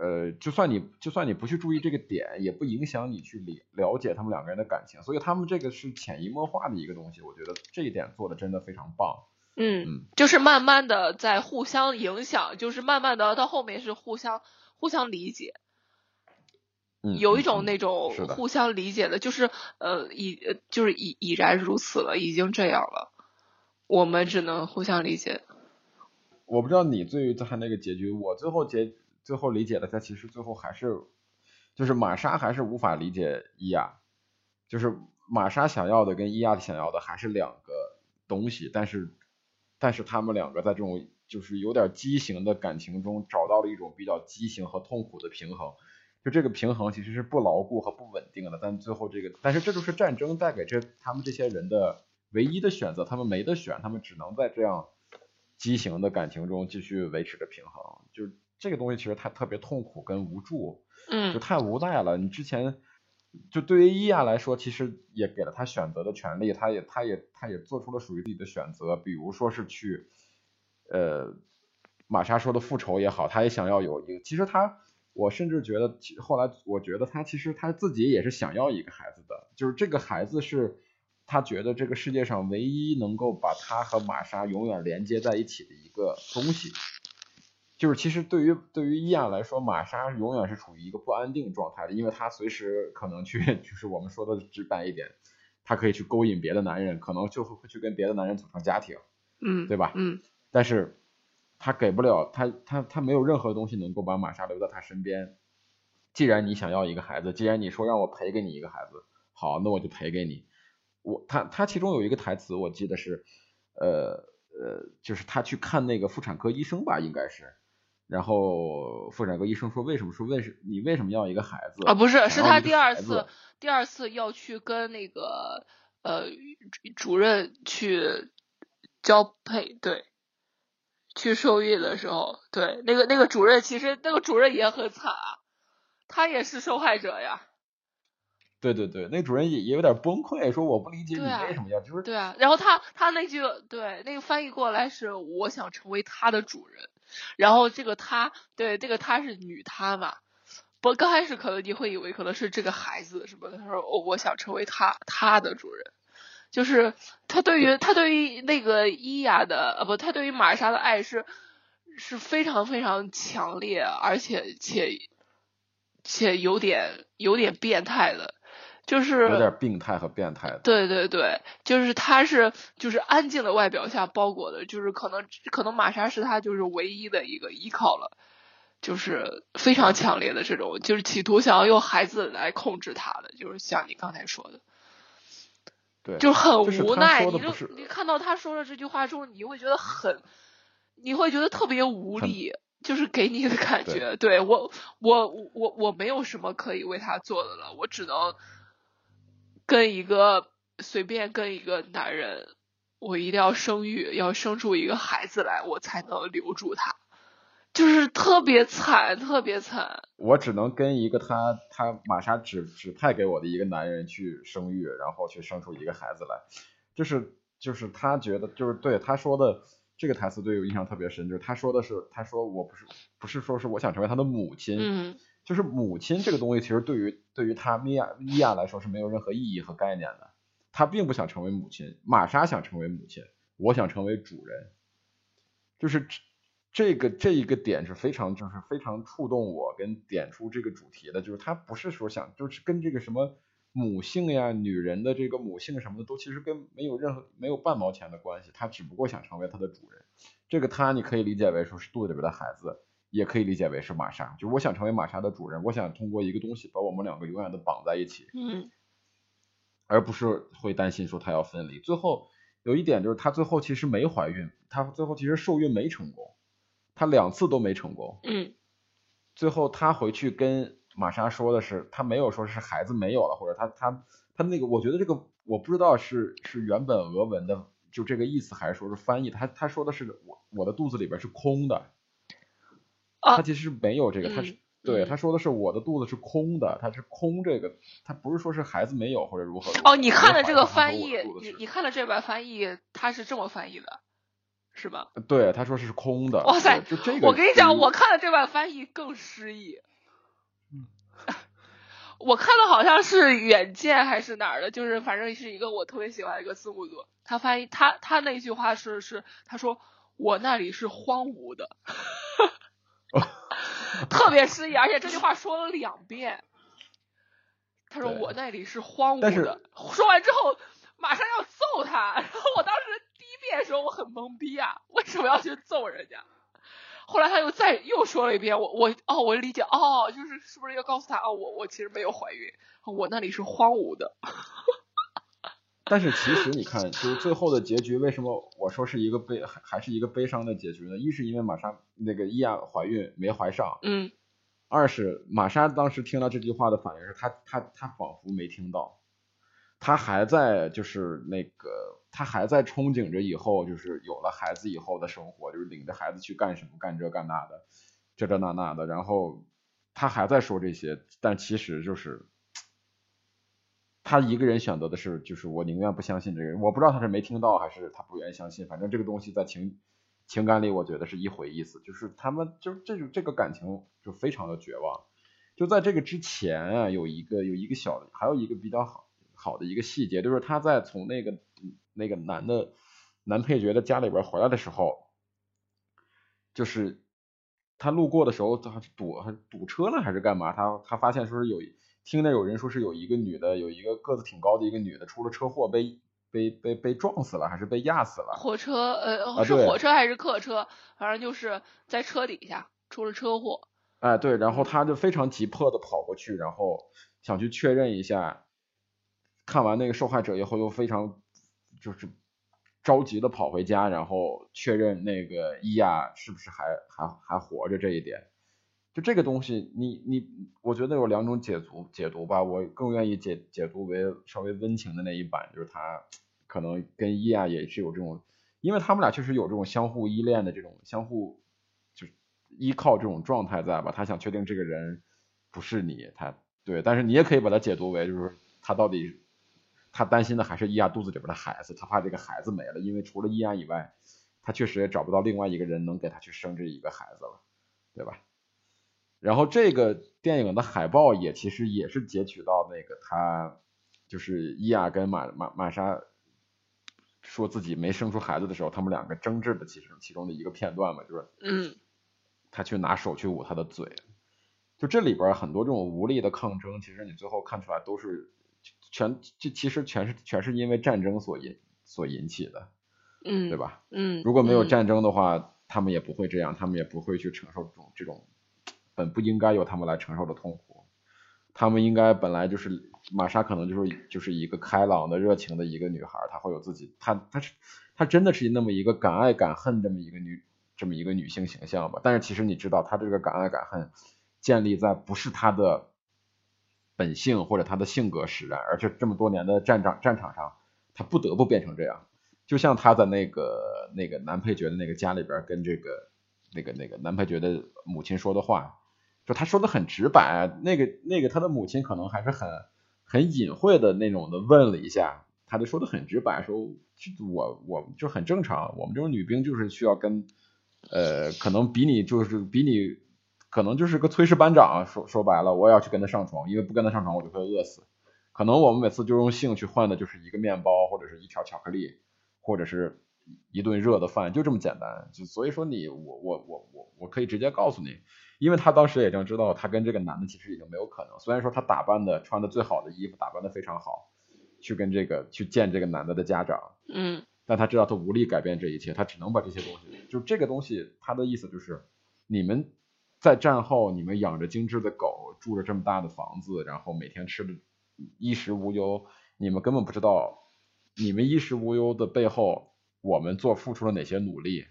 呃，就算你就算你不去注意这个点，也不影响你去理了解他们两个人的感情。所以他们这个是潜移默化的一个东西，我觉得这一点做的真的非常棒。嗯，就是慢慢的在互相影响，就是慢慢的到后面是互相互相理解。有一种那种互相理解的，就是呃已就是已已然如此了，已经这样了，我们只能互相理解。我不知道你最他那个结局，我最后结最后理解的，他其实最后还是就是玛莎还是无法理解伊亚，就是玛莎想要的跟伊亚想要的还是两个东西，但是但是他们两个在这种就是有点畸形的感情中找到了一种比较畸形和痛苦的平衡。就这个平衡其实是不牢固和不稳定的，但最后这个，但是这就是战争带给这他们这些人的唯一的选择，他们没得选，他们只能在这样畸形的感情中继续维持着平衡。就这个东西其实他特别痛苦跟无助，嗯，就太无奈了。你之前就对于伊亚来说，其实也给了他选择的权利，他也他也他也做出了属于自己的选择，比如说是去呃玛莎说的复仇也好，他也想要有一个，其实他。我甚至觉得，后来我觉得他其实他自己也是想要一个孩子的，就是这个孩子是他觉得这个世界上唯一能够把他和玛莎永远连接在一起的一个东西。就是其实对于对于伊亚来说，玛莎永远是处于一个不安定状态的，因为她随时可能去，就是我们说的直白一点，她可以去勾引别的男人，可能就会会去跟别的男人组成家庭，嗯，对吧？嗯，但是。她给不了她她她没有任何东西能够把玛莎留在她身边。既然你想要一个孩子，既然你说让我赔给你一个孩子，好，那我就赔给你。我他他其中有一个台词，我记得是，呃呃，就是他去看那个妇产科医生吧，应该是。然后妇产科医生说：“为什么说为什你为什么要一个孩子啊？不是，是他第二次次第二次要去跟那个呃主任去交配，对，去受孕的时候，对那个那个主任其实那个主任也很惨啊，他也是受害者呀。对对对，那主任也也有点崩溃，说我不理解你为什么要就是对啊。然后他他那句对那个翻译过来是我想成为他的主人。”然后这个他，对这个他是女他嘛？不，刚开始可能你会以为可能是这个孩子什么？他说哦，我想成为他他的主人，就是他对于他对于那个伊雅的呃不，他对于玛莎的爱是是非常非常强烈，而且且且有点有点变态的。就是有点病态和变态的，对对对，就是他是就是安静的外表下包裹的，就是可能可能玛莎是他就是唯一的一个依靠了，就是非常强烈的这种，就是企图想要用孩子来控制他的，就是像你刚才说的，对，就很无奈，你就你看到他说了这句话之后，你会觉得很，你会觉得特别无力，就是给你的感觉，对我我我我没有什么可以为他做的了，我只能。跟一个随便跟一个男人，我一定要生育，要生出一个孩子来，我才能留住他，就是特别惨，特别惨。我只能跟一个他他玛莎指指派给我的一个男人去生育，然后去生出一个孩子来，就是就是他觉得就是对他说的这个台词对我印象特别深，就是他说的是他说我不是不是说是我想成为他的母亲。嗯。就是母亲这个东西，其实对于对于他米娅米娅来说是没有任何意义和概念的。他并不想成为母亲，玛莎想成为母亲，我想成为主人。就是这个这一个点是非常就是非常触动我跟点出这个主题的。就是他不是说想就是跟这个什么母性呀、女人的这个母性什么的都其实跟没有任何没有半毛钱的关系。他只不过想成为他的主人。这个他你可以理解为说是肚子里边的孩子。也可以理解为是玛莎，就是我想成为玛莎的主人，我想通过一个东西把我们两个永远的绑在一起，嗯，而不是会担心说他要分离。最后有一点就是他最后其实没怀孕，他最后其实受孕没成功，他两次都没成功，嗯，最后他回去跟玛莎说的是，他没有说是孩子没有了，或者他他他那个，我觉得这个我不知道是是原本俄文的就这个意思，还是说是翻译，他他说的是我我的肚子里边是空的。他其实没有这个，他是对他说的是我的肚子是空的，他是空这个，他不是说是孩子没有或者如何。哦，你看了这个翻译，你你看了这版翻译，他是这么翻译的，是吧？对，他说是空的。哇塞，就这个，我跟你讲，我看了这版翻译更诗意。嗯，我看的好像是远见还是哪儿的，就是反正是一个我特别喜欢的一个字幕组，他翻译他他那句话是是他说我那里是荒芜的。特别失意，而且这句话说了两遍。他说：“我那里是荒芜的。”说完之后，马上要揍他。然后我当时第一遍的时候我很懵逼啊，为什么要去揍人家？后来他又再又说了一遍，我我哦，我理解哦，就是是不是要告诉他哦，我我其实没有怀孕，我那里是荒芜的。但是其实你看，就是最后的结局，为什么我说是一个悲，还是一个悲伤的结局呢？一是因为玛莎那个伊亚怀孕没怀上，嗯，二是玛莎当时听到这句话的反应是，她她她仿佛没听到，她还在就是那个，她还在憧憬着以后就是有了孩子以后的生活，就是领着孩子去干什么干这干那的，这这那那的，然后她还在说这些，但其实就是。他一个人选择的是，就是我宁愿不相信这个人。我不知道他是没听到还是他不愿意相信。反正这个东西在情情感里，我觉得是一回意思。就是他们就这种这个感情就非常的绝望。就在这个之前啊，有一个有一个小，还有一个比较好好的一个细节，就是他在从那个那个男的男配角的家里边回来的时候，就是他路过的时候，他堵堵车了还是干嘛？他他发现说是有。听着有人说是有一个女的，有一个个子挺高的一个女的出了车祸，被被被被撞死了，还是被压死了？火车呃是火车还是客车？反正就是在车底下出了车祸。哎对，然后他就非常急迫的跑过去，然后想去确认一下。看完那个受害者以后，又非常就是着急的跑回家，然后确认那个伊亚是不是还还还活着这一点。就这个东西，你你，我觉得有两种解读解读吧，我更愿意解解读为稍微温情的那一版，就是他可能跟伊亚也是有这种，因为他们俩确实有这种相互依恋的这种相互就依靠这种状态在吧，他想确定这个人不是你，他对，但是你也可以把它解读为就是他到底他担心的还是伊亚肚子里边的孩子，他怕这个孩子没了，因为除了伊亚以外，他确实也找不到另外一个人能给他去生这一个孩子了，对吧？然后这个电影的海报也其实也是截取到那个他就是伊亚跟玛玛玛莎说自己没生出孩子的时候，他们两个争执的其实其中的一个片段嘛，就是嗯，他去拿手去捂他的嘴，就这里边很多这种无力的抗争，其实你最后看出来都是全这其实全是全是因为战争所引所引起的，嗯，对吧？嗯，如果没有嗯战争的话，他们也不会这样，他们也不会去承受这种这种本不应该由他们来承受的痛苦。他们应该本来就是玛莎，可能就是就是一个开朗的、热情的一个女孩，她会有自己，她她是她真的是那么一个敢爱敢恨这么一个女这么一个女性形象吧。但是其实你知道，她这个敢爱敢恨建立在不是她的本性或者她的性格使然，而且这么多年的战场战场上，她不得不变成这样。就像她在那个那个男配角的那个家里边跟这个那个那个男配角的母亲说的话，就他说的很直白，那个那个他的母亲可能还是很很隐晦的那种的问了一下，他就说的很直白，说我我就很正常，我们这种女兵就是需要跟呃可能比你就是比你可能就是个炊事班长，说说白了，我也要去跟他上床，因为不跟他上床我就会饿死。可能我们每次就用性去换的就是一个面包或者是一条巧克力，或者是一顿热的饭，就这么简单。就所以说你我我我我我可以直接告诉你，因为他当时已经知道他跟这个男的其实已经没有可能。虽然说他打扮的穿的最好的衣服，打扮的非常好，去跟这个去见这个男的的家长，嗯但他知道他无力改变这一切，他只能把这些东西，就这个东西，他的意思就是，你们在战后，你们养着精致的狗，住着这么大的房子，然后每天吃的衣食无忧，你们根本不知道，你们衣食无忧的背后，我们做付出了哪些努力。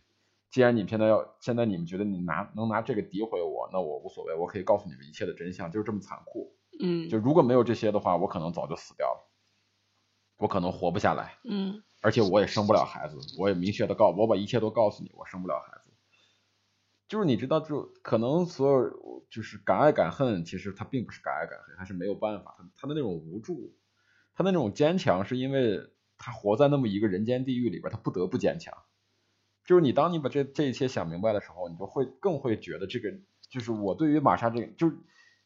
既然你们现在要，现在你们觉得你拿能拿这个诋毁我，那我无所谓，我可以告诉你们一切的真相，就是这么残酷。嗯就如果没有这些的话，我可能早就死掉了，我可能活不下来。嗯而且我也生不了孩子，我也明确的告，我把一切都告诉你，我生不了孩子。就是你知道，就可能所有就是敢爱敢恨，其实他并不是敢爱敢恨，他是没有办法，他他的那种无助，他的那种坚强，是因为他活在那么一个人间地狱里边，他不得不坚强。就是你当你把这这一切想明白的时候，你就会更会觉得这个就是我对于玛莎这个，就是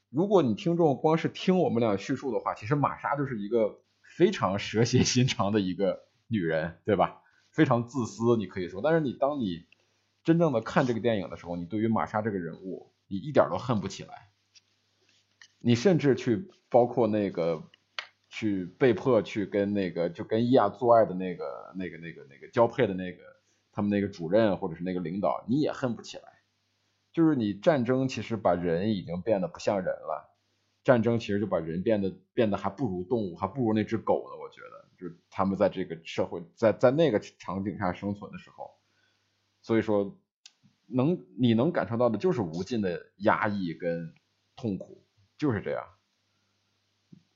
如果你听众光是听我们俩叙述的话，其实玛莎就是一个非常蛇蝎心肠的一个女人，对吧？非常自私，你可以说。但是你当你真正的看这个电影的时候，你对于玛莎这个人物，你一点都恨不起来。你甚至去包括那个去被迫去跟那个就跟伊亚做爱的那个那个那个那个交配的那个他们那个主任或者是那个领导，你也恨不起来。就是你战争其实把人已经变得不像人了，战争其实就把人变得变得还不如动物，还不如那只狗呢。我觉得，就是他们在这个社会在在那个场景下生存的时候，所以说能你能感受到的就是无尽的压抑跟痛苦，就是这样。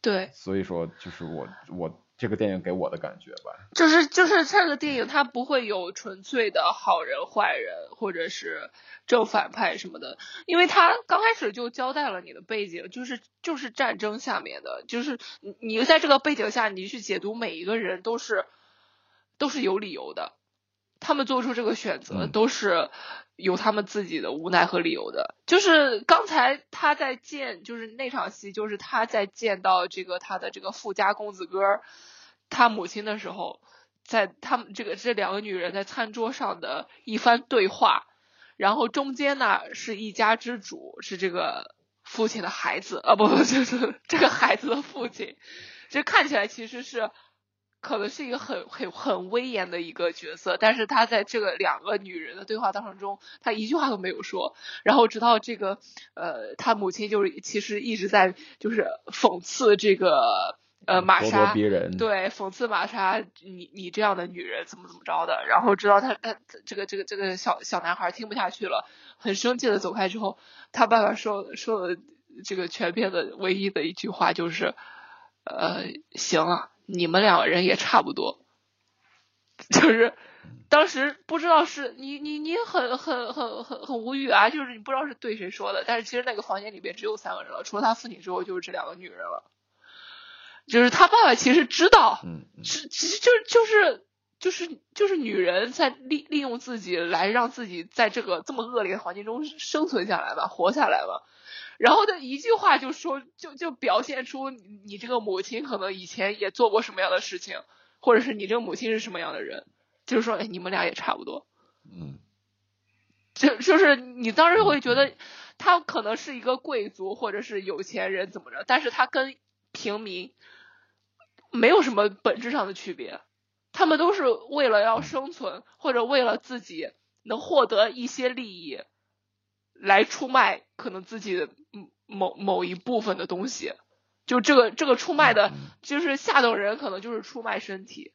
对，所以说，就是我我这个电影给我的感觉吧，就是就是这个电影它不会有纯粹的好人坏人或者是正反派什么的，因为它刚开始就交代了你的背景，就是就是战争下面的，就是你你在这个背景下，你去解读每一个人都是都是有理由的，他们做出这个选择嗯都是有他们自己的无奈和理由的。就是刚才他在见，就是那场戏，就是他在见到这个他的这个富家公子哥儿他母亲的时候，在他们这个这两个女人在餐桌上的一番对话，然后中间呢是一家之主，是这个父亲的孩子啊，不不，就是这个孩子的父亲，这看起来其实是可能是一个很很很威严的一个角色，但是他在这个两个女人的对话当中，他一句话都没有说，然后直到这个呃，他母亲就是其实一直在就是讽刺这个呃玛咄咄莎逼人，对讽刺玛莎，你你这样的女人怎么怎么着的，然后直到他他这个这个这个小小男孩听不下去了，很生气的走开之后，他爸爸说说了这个全片的唯一的一句话就是，呃，行了，你们两个人也差不多，就是当时不知道是你你你很很很很很无语啊，就是你不知道是对谁说的，但是其实那个房间里边只有三个人了，除了他父亲之后就是这两个女人了，就是他爸爸其实知道，嗯，其实就是就是就是就是女人在利利用自己来让自己在这个这么恶劣的环境中生存下来吧，活下来吧。然后他一句话就说，就就表现出你你这个母亲可能以前也做过什么样的事情，或者是你这个母亲是什么样的人，就是说，哎，你们俩也差不多。嗯就就是你当时会觉得他可能是一个贵族或者是有钱人怎么着，但是他跟平民没有什么本质上的区别，他们都是为了要生存或者为了自己能获得一些利益来出卖可能自己的嗯某某一部分的东西，就这个这个出卖的嗯就是下等人可能就是出卖身体，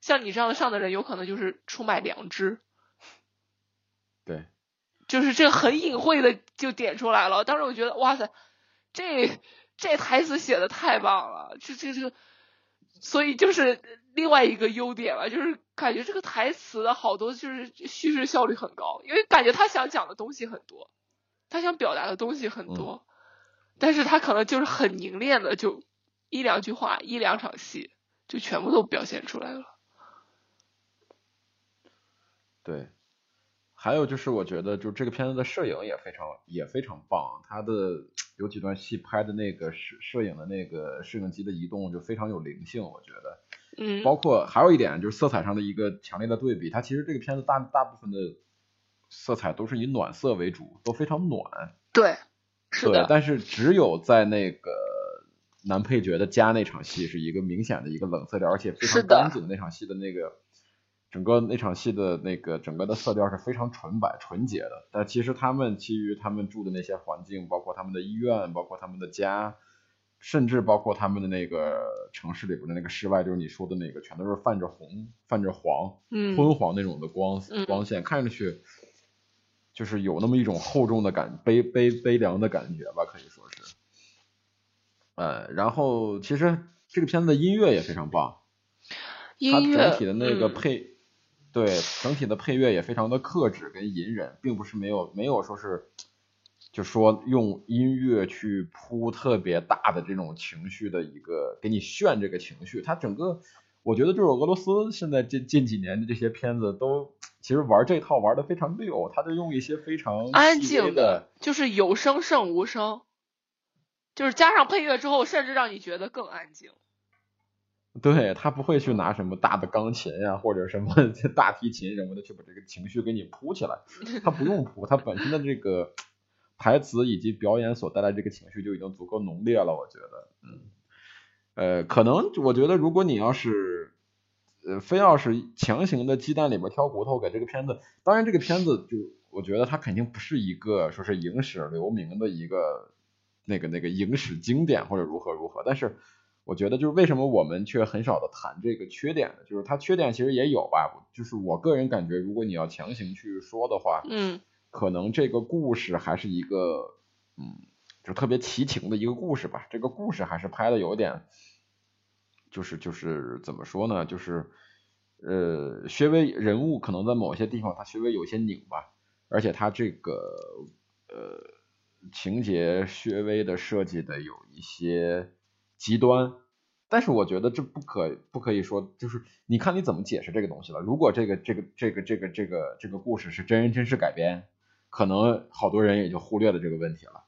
像你这样的上等人有可能就是出卖良知。对，就是这个很隐晦的就点出来了。当时我觉得，哇塞，这这台词写的太棒了，这这这个，所以就是另外一个优点了，就是感觉这个台词的好多就是叙事效率很高，因为感觉他想讲的东西很多，他想表达的东西很多，但是他可能就是很凝练的，就一两句话，一两场戏就全部都表现出来了。对，还有就是我觉得就这个片子的摄影也非常也非常棒，它的 有几段戏拍的那个摄摄影的那个摄影机的移动就非常有灵性，我觉得。嗯，包括还有一点就是色彩上的一个强烈的对比，它其实这个片子大大部分的色彩都是以暖色为主，都非常暖。对，是对，的，但是只有在那个男配角的家那场戏是一个明显的一个冷色调，而且非常干净的那场戏的那个整个那场戏的那个整个的色调是非常纯白纯洁的。但其实他们其余他们住的那些环境，包括他们的医院，包括他们的家。甚至包括他们的那个城市里边的那个室外，就是你说的那个，全都是泛着红、泛着黄、嗯，昏黄那种的光嗯光线，看上去就是有那么一种厚重的感悲悲悲凉的感觉吧，可以说是。呃，然后其实这个片子的音乐也非常棒，它音乐整体的那个嗯。配，对整体的配乐也非常的克制跟隐忍，并不是没有没有说是，就说用音乐去铺特别大的这种情绪的一个给你炫这个情绪，它整个我觉得就是俄罗斯现在近近几年的这些片子都其实玩这套玩的非常溜，他就用一些非常安静的，就是有声胜无声，就是加上配乐之后，甚至让你觉得更安静。对他不会去拿什么大的钢琴呀、或者什么 大提琴什么的去把这个情绪给你铺起来，他不用铺，他本身的这个 台词以及表演所带来这个情绪就已经足够浓烈了，我觉得，嗯，呃，可能我觉得如果你要是呃非要是强行的鸡蛋里边挑骨头给这个片子，当然这个片子就我觉得它肯定不是一个说是影史留名的一个那个那个影史经典或者如何如何，但是。我觉得就是为什么我们却很少的谈这个缺点呢？就是它缺点其实也有吧，就是我个人感觉，如果你要强行去说的话，嗯可能这个故事还是一个，嗯，就特别奇情的一个故事吧。这个故事还是拍的有点，就是就是怎么说呢？就是呃，稍微人物可能在某些地方他稍微有些拧吧，而且他这个呃情节稍微的设计的有一些极端。但是我觉得这不可不可以说，就是你看你怎么解释这个东西了。如果这个这个这个这个这个这个故事是真人真事改编，可能好多人也就忽略了这个问题了。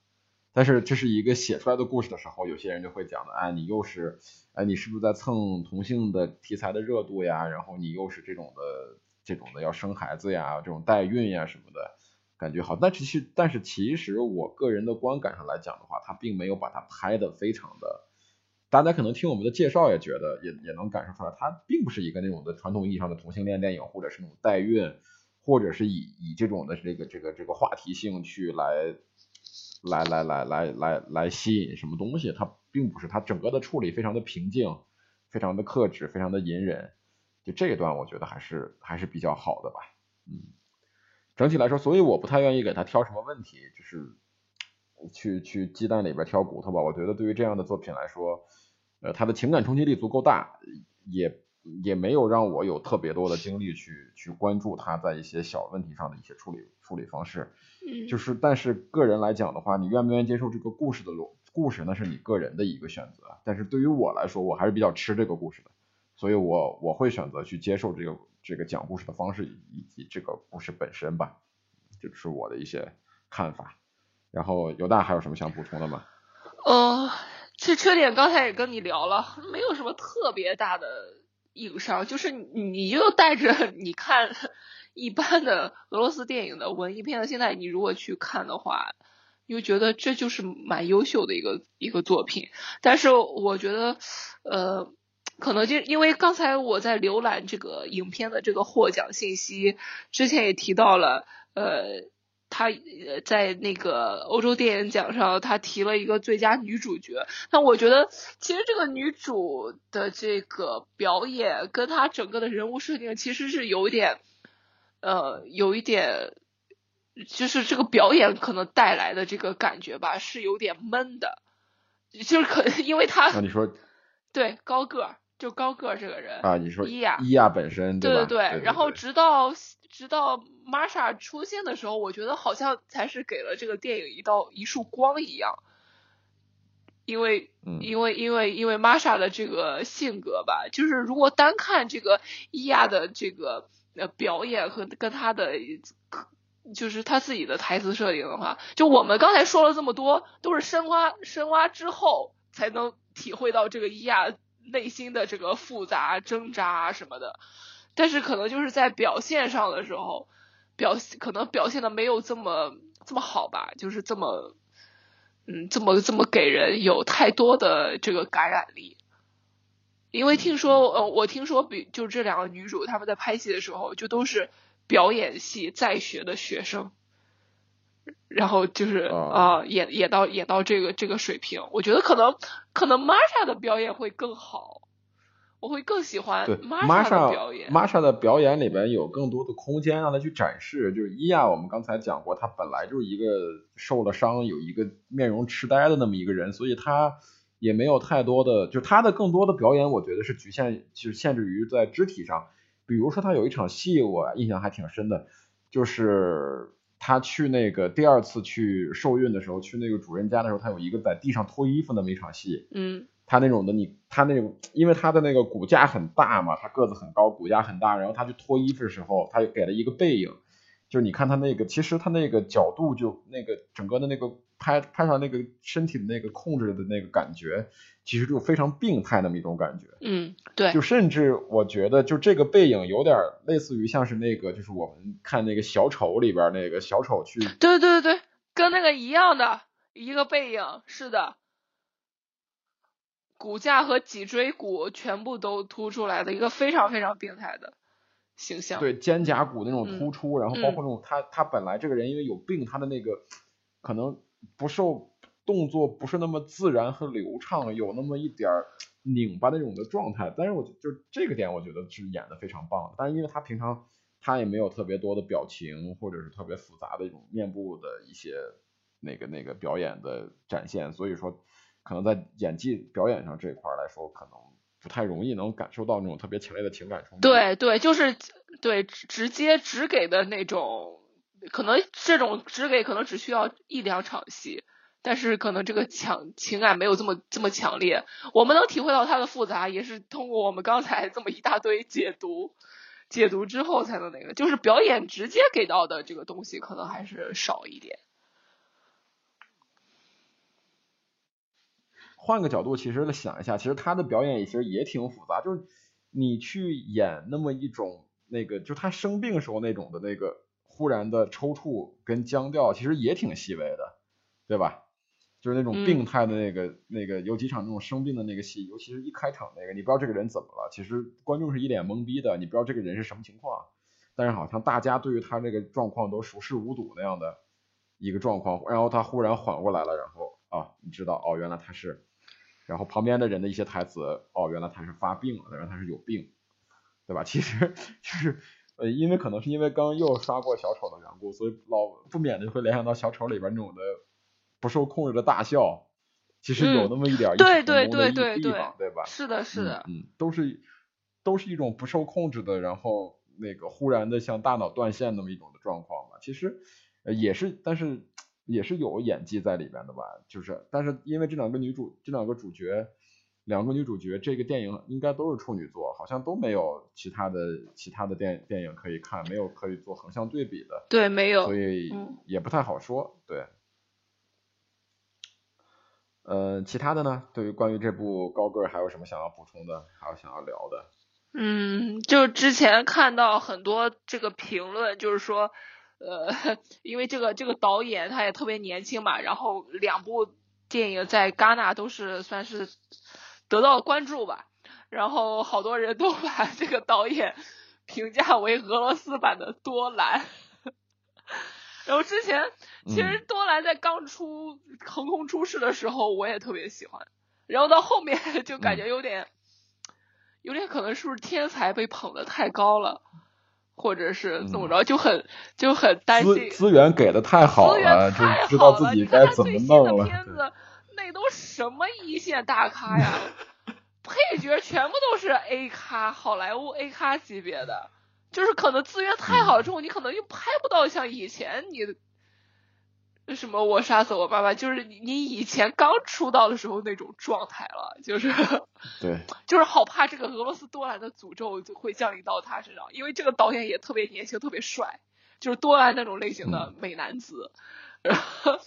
但是这是一个写出来的故事的时候，有些人就会讲的，哎，你又是，哎，你是不是在蹭同性的题材的热度呀？然后你又是这种的这种的要生孩子呀，这种代孕呀什么的，感觉好。但其实但是其实我个人的观感上来讲的话，他并没有把它拍的非常的。大家可能听我们的介绍也觉得也也能感受出来，它并不是一个那种的传统意义上的同性恋电影，或者是那种代孕，或者是以以这种的这个这个这个话题性去来来来来来来来吸引什么东西，他并不是，他整个的处理非常的平静，非常的克制，非常的隐忍，就这一段我觉得还是还是比较好的吧，嗯，整体来说，所以我不太愿意给他挑什么问题，就是去去鸡蛋里边挑骨头吧，我觉得对于这样的作品来说，呃，他的情感冲击力足够大，也。也没有让我有特别多的精力去去关注他在一些小问题上的一些处理处理方式，嗯，就是但是个人来讲的话，你愿不愿意接受这个故事的逻故事，那是你个人的一个选择。但是对于我来说，我还是比较吃这个故事的，所以我我会选择去接受这个这个讲故事的方式以及这个故事本身吧，这是我的一些看法。然后犹大还有什么想补充的吗？呃，这缺点刚才也跟你聊了，没有什么特别大的。硬伤就是你又带着 你看一般的俄罗斯电影的文艺片的，现在你如果去看的话，又觉得这就是蛮优秀的一个一个作品。但是我觉得，呃，可能就因为刚才我在浏览这个影片的这个获奖信息，之前也提到了，呃。他呃在那个欧洲电影奖上，他提了一个最佳女主角。那我觉得，其实这个女主的这个表演跟她整个的人物设定，其实是有一点，呃，有一点，就是这个表演可能带来的这个感觉吧，是有点闷的。就是可 因为她，那你说，对高个儿，就高个儿这个人啊，你说伊亚伊亚本身对对对，然后直到。直到玛莎出现的时候，我觉得好像才是给了这个电影一道一束光一样，因为，因为，因为，因为玛莎的这个性格吧，就是如果单看这个伊亚的这个呃表演和跟他的，就是他自己的台词设定的话，就我们刚才说了这么多，都是深挖深挖之后才能体会到这个伊亚内心的这个复杂挣扎什么的。但是可能就是在表现上的时候，表可能表现的没有这么这么好吧，就是这么，嗯，这么这么给人有太多的这个感染力。因为听说，呃，我听说，比就这两个女主她们在拍戏的时候，就都是表演系在学的学生，然后就是啊，也也到也到这个这个水平，我觉得可能可能玛莎的表演会更好。我会更喜欢玛莎的表演。玛莎的表演里边有更多的空间让他去展示。就是伊亚，我们刚才讲过，他本来就是一个受了伤、有一个面容痴呆的那么一个人，所以他也没有太多的，就他的更多的表演，我觉得是局限，就是限制于在肢体上。比如说，他有一场戏，我印象还挺深的，就是她去那个第二次去受孕的时候，去那个主人家的时候，他有一个在地上脱衣服那么一场戏。嗯。他那种的你，他那种，因为他的那个骨架很大嘛，他个子很高，骨架很大，然后他去脱衣服的时候，他又给了一个背影，就是你看他那个，其实他那个角度就那个整个的那个拍拍上那个身体的那个控制的那个感觉，其实就非常病态那么一种感觉。嗯，对。就甚至我觉得，就这个背影有点类似于像是那个，就是我们看那个小丑里边那个小丑去。对对对对，跟那个一样的一个背影，是的。骨架和脊椎骨全部都凸出来的一个非常非常病态的形象。对，肩胛骨那种突出，然后包括那种他他本来这个人因为有病，他的那个可能不受动作不是那么自然和流畅，有那么一点拧巴那种的状态。但是我就这个点我觉得是演的非常棒。但是因为他平常他也没有特别多的表情或者是特别复杂的一种面部的一些那个那个表演的展现，所以说。可能在演技表演上这一块来说，可能不太容易能感受到那种特别强烈的情感冲突。对对，就是对直接只给的那种，可能这种只给可能只需要一两场戏，但是可能这个强情感没有这么这么强烈。我们能体会到它的复杂，也是通过我们刚才这么一大堆解读解读之后才能那个，就是表演直接给到的这个东西可能还是少一点。换个角度，其实想一下，其实他的表演其实也挺复杂。就是你去演那么一种那个，就他生病时候那种的那个忽然的抽搐跟僵掉，其实也挺细微的，对吧？就是那种病态的那个那个，有几场那种生病的那个戏，尤其是一开场那个，你不知道这个人怎么了，其实观众是一脸懵逼的，你不知道这个人是什么情况，但是好像大家对于他这个状况都熟视无睹那样的一个状况，然后他忽然缓过来了，然后啊，你知道哦，原来他是，然后旁边的人的一些台词，哦，原来他是发病了，原来他是有病，对吧？其实 就是呃，因为可能是因为刚又刷过小丑的缘故，所以老不免的会联想到小丑里边那种的不受控制的大笑，其实有那么一点异曲对对同工的对对地方，对吧？是的，是的，嗯，嗯都是都是一种不受控制的，然后那个忽然的像大脑断线那么一种的状况吧。其实呃也是，但是 也是有演技在里边的吧。就是，但是因为这两个女主，这两个主角，两个女主角，这个电影应该都是处女座，好像都没有其他的其他的电电影可以看，没有可以做横向对比的，对，没有所，以嗯也不太好说。对。呃，其他的呢？对于关于这部高个儿还有什么想要补充的，还有想要聊的？嗯，就之前看到很多这个评论，就是说，呃，因为这个这个导演他也特别年轻嘛，然后两部电影在戛纳都是算是得到关注吧，然后好多人都 把这个导演评价为俄罗斯版的多兰。然后之前其实多兰在刚出横空出世的时候，我也特别喜欢，然后到后面 就感觉有点。有点可能是不是天才被捧得太高了，或者是怎么着，就很就很担心。资源给的太好了，太就知道自己该怎么弄了。那都什么一线大咖呀，配角全部都是 A 咖，好莱坞 A 咖级别的，就是可能资源太好之后，你可能又拍不到像以前你。什么？我杀死我爸爸，就是你你以前刚出道的时候那种状态了，就是 对，就是好怕这个俄罗斯多兰的诅咒就会降临到他身上，因为这个导演也特别年轻，特别帅，就是多兰那种类型的美男子，然后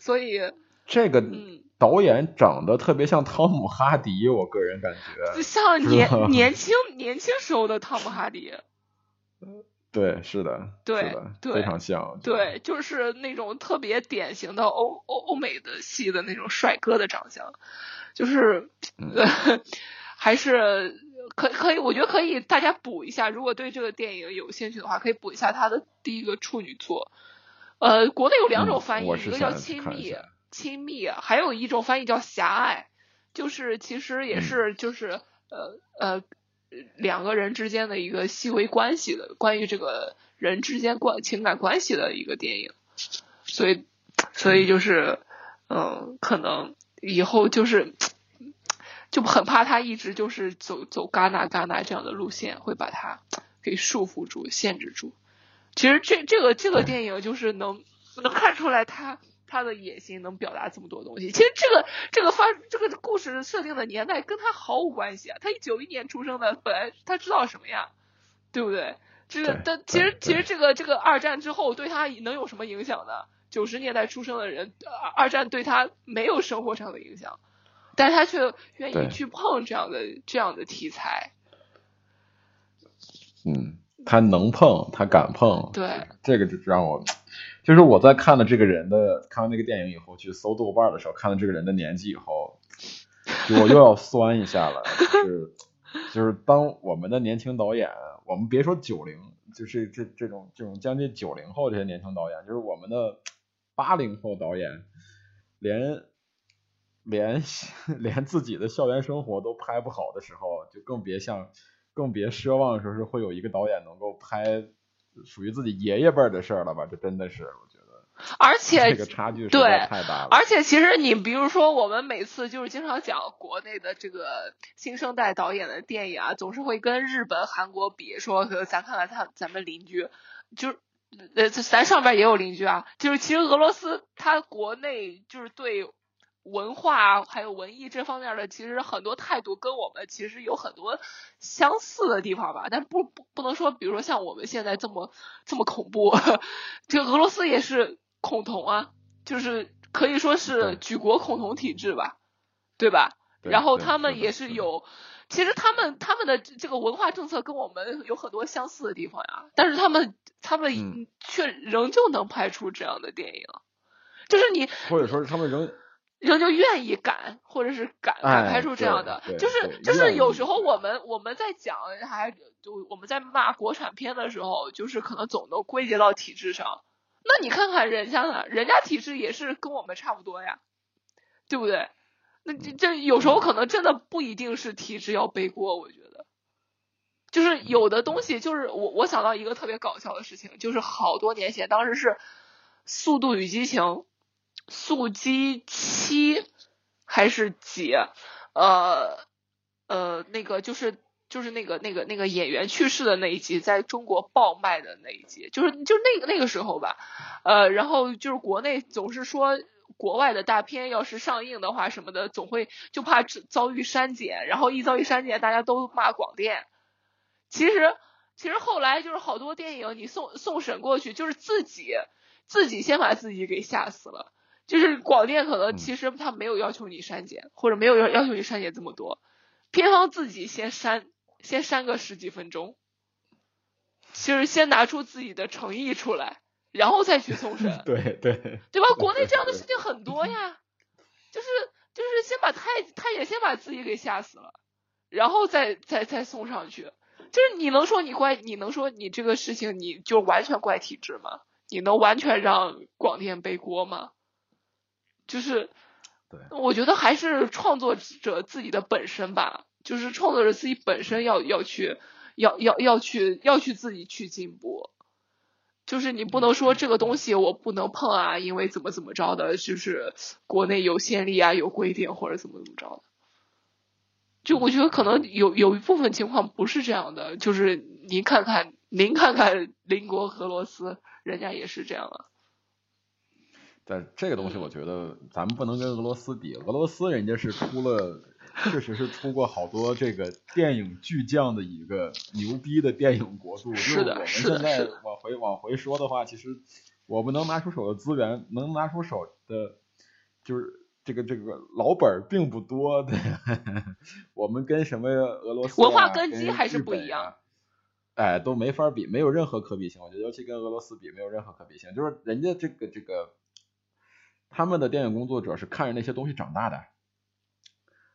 所以这个嗯，导演长得特别像汤姆哈迪，我个人感觉。像年年轻年轻时候的汤姆哈迪，对，是的，对非常像。对，就是那种特别典型的欧欧欧美的系的那种帅哥的长相，就是、嗯。还是可可以，我觉得可以大家补一下，如果对这个电影有兴趣的话，可以补一下他的第一个处女作。呃，国内有两种嗯翻译，一个叫亲密亲密，还有一种翻译叫狭隘，就是其实也嗯。是就是、呃呃两个人之间的一个细微关系的，关于这个人之间关情感关系的一个电影，所以所以就是嗯，可能以后就是就很怕他一直就是走走戛纳戛纳这样的路线，会把他给束缚住、限制住。其实这这个这个电影就是能能看出来他他的野心能表达这么多东西。其实这个这个发这个故事设定的年代跟他毫无关系啊，他一九一年出生的，本来他知道什么呀，对不对？这个对但其实其实这个这个二战之后对他能有什么影响呢？九十年代出生的人，二二战对他没有生活上的影响，但是他却愿意去碰这样的这样的题材。嗯，他能碰，他敢碰，对，这个就让我，就是我在看了这个人的，看完那个电影以后，去搜豆瓣的时候，看了这个人的年纪以后，我又要酸一下了，就是就是当我们的年轻导演，我们别说九零，就是这这种这种将近九零后这些年轻导演，就是我们的八零后导演，连连连自己的校园生活都拍不好的时候，就更别像更别奢望说是会有一个导演能够拍属于自己爷爷辈儿的事儿了吧？这真的是我觉得而且这个差距实对在太大了。而且其实你比如说，我们每次就是经常讲国内的这个新生代导演的电影啊，总是会跟日本、韩国比，说呃咱看看他咱们邻居，就是呃咱上边也有邻居啊，就是其实俄罗斯它国内就是对。文化还有文艺这方面的，其实很多态度跟我们其实有很多相似的地方吧，但不不不能说，比如说像我们现在这么这么恐怖，这俄罗斯也是恐同啊，就是可以说是举国恐同体制吧，对吧？然后他们也是有，其实他们他们的这这个文化政策跟我们有很多相似的地方呀，但是他们他们嗯。却仍旧能拍出这样的电影，就是你或者说是他们仍仍就愿意敢，或者是敢敢哎拍出这样的，就是就是有时候我们我们在讲还就我们在骂国产片的时候，就是可能总能归结到体制上。那你看看人家呢，人家体制也是跟我们差不多呀，对不对？那这这有时候可能真的不一定是体制要背锅，我觉得，就是有的东西，就是我我想到一个特别搞笑的事情，就是好多年前，当时是《速度与激情》速激七还是几，呃呃，那个就是就是那个那个那个演员去世的那一集，在中国爆卖的那一集，就是就那个那个时候吧，呃，然后就是国内总是说。国外的大片要是上映的话，什么的总会就怕遭遇删减，然后一遭遇删减，大家都骂广电。其实，其实后来就是好多电影你送送审过去，就是自己自己先把自己给吓死了。就是广电可能其实他没有要求你删减，或者没有要要求你删减这么多，片方自己先删，先删个十几分钟，就是先拿出自己的诚意出来。然后再去送审，对对，对吧？国内这样的事情很多呀，就是就是先把太他也先把自己给吓死了，然后再再再送上去，就是你能说你怪，你能说你这个事情你就完全怪体制吗？你能完全让广电背锅吗？就是，对，我觉得还是创作者自己的本身吧，就是创作者自己本身要要去要要要去要去自己去进步。就是你不能说这个东西我不能碰啊，因为怎么怎么着的，就是国内有先例啊，有规定或者怎么怎么着的。就我觉得可能有有一部分情况不是这样的，就是您看看，您看看邻国俄罗斯，人家也是这样啊。但这个东西我觉得咱们不能跟俄罗斯比，俄罗斯人家是出了。确实是出过好多这个电影巨匠的一个牛逼的电影国度。是的，是的。我们现在往回往回说的话，其实我们能拿出手的资源，能拿出手的，就是这个这个老本并不多。对，我们跟什么俄罗斯文化根基还是不一样。哎，都没法比，没有任何可比性。我觉得，尤其跟俄罗斯比，没有任何可比性。就是人家这个这个，他们的电影工作者是看着那些东西长大的。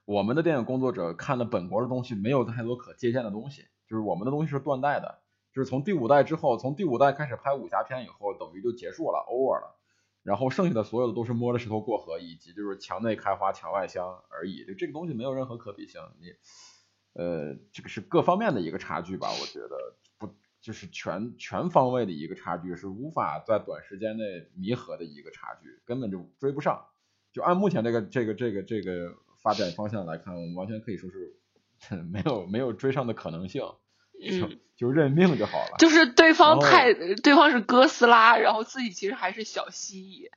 我们的电影工作者看的本国的东西没有太多可借鉴的东西，就是我们的东西是断代的，就是从第五代之后，从第五代开始拍武侠片以后，等于就结束了，over 了，然后剩下的所有的都是摸着石头过河，以及就是墙内开花墙外香而已，就这个东西没有任何可比性，你，呃，这个是各方面的一个差距吧，我觉得就是全全方位的一个差距，是无法在短时间内弥合的一个差距，根本就追不上，就按目前这个这个这个这个。发展方向来看，我们完全可以说是 没有没有追上的可能性，就就认命就好了。就是对方太对方是哥斯拉，然后自己其实还是小蜥蜴，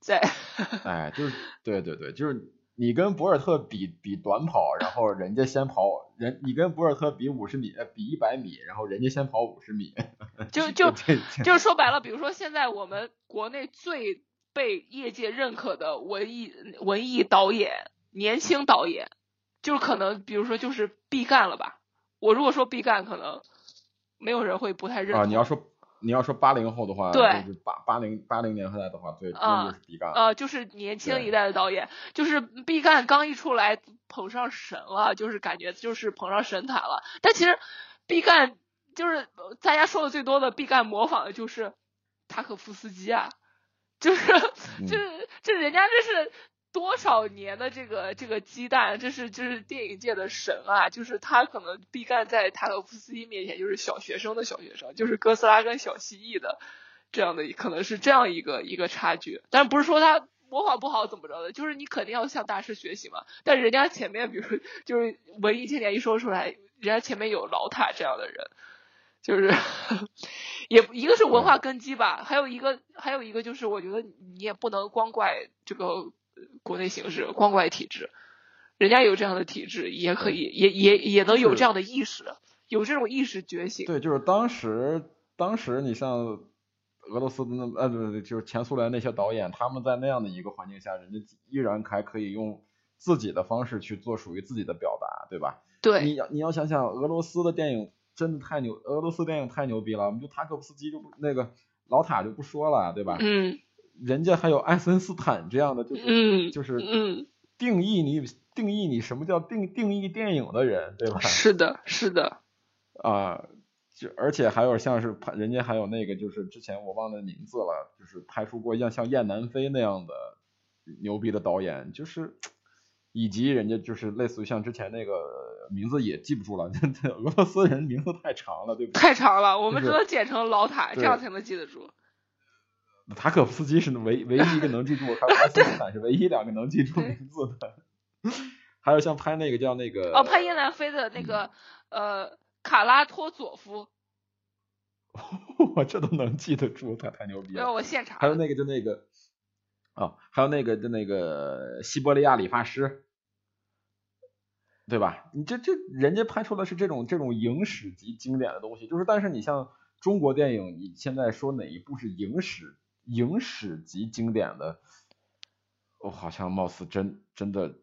在。哎，就是对对对，就是你跟博尔特比比短跑，然后人家先跑人，你跟博尔特比五十米，比一百米，然后人家先跑五十米。就就就是说白了，比如说现在我们国内最被业界认可的文艺文艺导演。年轻导演，就是可能，比如说就是毕赣了吧。我如果说毕赣，可能没有人会不太认。啊，你要说你要说八零后的话，对，就是八八零八零年代的话，对，那就是毕赣。啊，就是年轻一代的导演，就是毕赣刚一出来捧上神了，就是感觉就是捧上神坛了。但其实毕赣就是大家说的最多的毕赣模仿的就是塔可夫斯基啊，就是就是这人家这是。多少年的这个这个鸡蛋，这是这是电影界的神啊！就是他可能毕赣在塔可夫斯基面前就是小学生的小学生，就是哥斯拉跟小蜥蜴的这样的可能是这样一个一个差距。但不是说他模仿不好怎么着的，就是你肯定要向大师学习嘛。但人家前面比如就是文艺青年一说出来，人家前面有老塔这样的人，就是 也一个是文化根基吧，还有一个还有一个就是我觉得你也不能光怪这个。国内形势光怪体制，人家有这样的体制，也可以，也也也能有这样的意识，有这种意识觉醒。对，就是当时，当时你像俄罗斯的那呃，对对，就是前苏联那些导演，他们在那样的一个环境下，人家依然还可以用自己的方式去做属于自己的表达，对吧？对。你要你要想想，俄罗斯的电影真的太牛，俄罗斯电影太牛逼了，我们就塔可夫斯基就不那个老塔就不说了，对吧？嗯。人家还有爱森斯坦这样的，就是就是定义你定义你什么叫定定义电影的人，对吧？是的，是的。啊，就而且还有像是拍人家还有那个就是之前我忘了名字了，就是拍出过像像燕南飞那样的牛逼的导演，就是以及人家就是类似于像之前那个名字也记不住了，俄罗斯人名字太长了，对不对？太长了，我们只能简称老塔，这样才能记得住。塔可夫斯基是唯唯一一个能记住，还有爱森斯坦是唯一两个能记住名字的。还有像拍那个叫那个哦，拍燕南飞的那个呃卡拉托佐夫，我这都能记得住，他太牛逼了。让我现查了。还有那个就那个哦，还有那个就那个西伯利亚理发师，对吧？你这这人家拍出的是这种这种影史级经典的东西，就是但是你像中国电影，你现在说哪一部是影史影史级经典的，我好像貌似真真的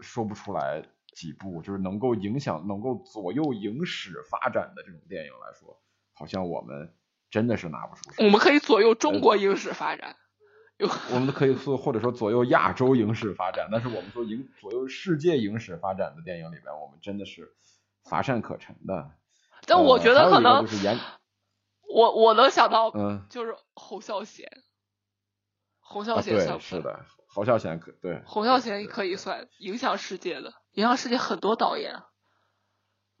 说不出来几部，就是能够影响、能够左右影史发展的这种电影来说，好像我们真的是拿不出手。我们可以左右中国影史发展。有我们可以说或者说左右亚洲影史发展，但是我们说影左右世界影史发展的电影里边，我们真的是乏善可陈的。但我觉得可能就是严 我我能想到嗯就是侯孝贤，侯孝贤？是的，侯孝贤可对侯孝贤可以算影响世界的，影响世界很多导演。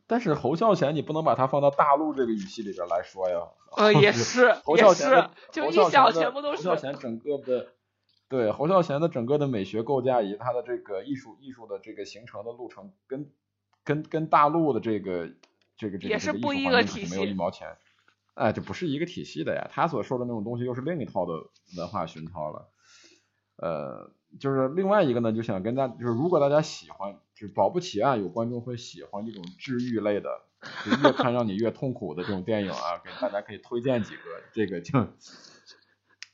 但是侯孝贤你不能把它放到大陆这个语系里边来说呀。呃，也是，侯也是孝贤的，就一侯孝贤的想全部都是侯孝。贤整个的，对侯孝贤的整个的美学构架以及他的这个艺术艺术的这个形成的路程，跟跟跟大陆的这个这个这个也是不一个体术环境是没有一毛钱，哎，这不是一个体系的呀。他所说的那种东西又是另一套的文化熏陶了。呃，就是另外一个呢，就想跟大就是如果大家喜欢，就保不齐啊，有观众会喜欢这种治愈类的，就越看让你越痛苦的这种电影啊，给大家可以推荐几个。这个就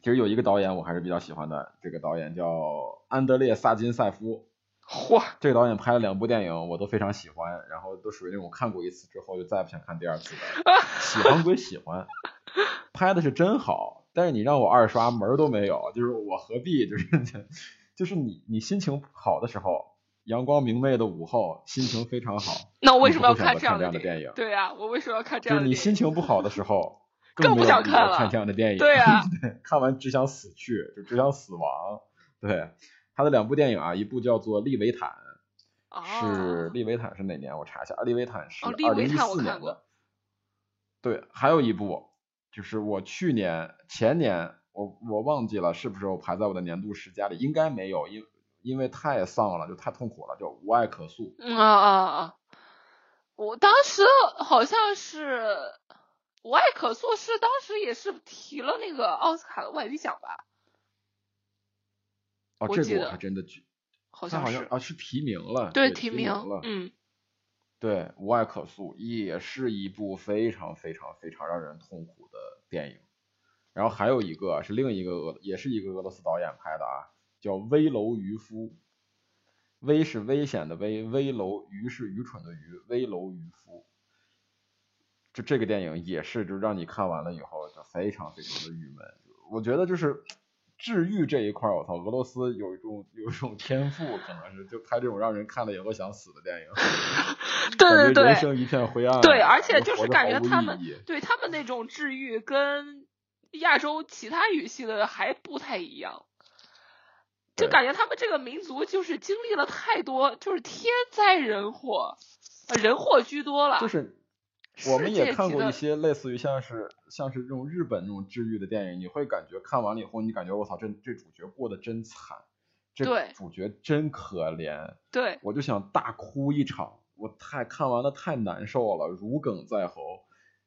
其实有一个导演我还是比较喜欢的，这个导演叫安德烈·萨金塞夫。嚯，这个导演拍了两部电影，我都非常喜欢，然后都属于那种看过一次之后就再也不想看第二次的。喜欢归喜欢，拍的是真好，但是你让我二刷门儿都没有，就是我何必就是 就是你你心情好的时候，阳光明媚的午后，心情非常好，那我为什么要看这样的电影对呀、我为什么要看这就是你样的电影？心情不好的时候，更不想看了看这样的电影。对啊对，看完只想死去，就只想死亡。对，他的两部电影啊，一部叫做《利维坦》，是哦，利维坦是哪年？我查一下，利维坦是二零一四年的。对，还有一部就是我去年前年我我忘记了是不是我排在我的年度十佳里，应该没有，因因为太丧了，就太痛苦了，叫《无爱可诉》。嗯啊啊啊！我当时好像是无爱可诉，是当时也是提了那个奥斯卡的外语奖吧？哦，这个我还真的记，好像好像啊是提名了，对，提提名了，，嗯，对，无爱可诉也是一部非常非常非常让人痛苦的电影。然后还有一个是另一个俄，也是一个俄罗斯导演拍的啊，叫《危楼渔夫》。危是危险的危，危楼愚是愚蠢的愚，危楼渔夫。就这个电影也是，就让你看完了以后就非常非常的郁闷。我觉得就是治愈这一块儿，我操，俄罗斯有一种有一种天赋，可能是就拍这种让人看了以后想死的电影。对对对人，生一片灰暗，对，而且就是感觉他们对他们那种治愈跟亚洲其他语系的还不太一样，就感觉他们这个民族就是经历了太多，就是天灾人祸，呃人祸居多了。就是 我们也看过一些类似于像是像是这种日本那种治愈的电影，你会感觉看完了以后，你感觉我操，这这主角过得真惨，这主角真可怜，对，我就想大哭一场，我太看完了太难受了，如鲠在喉。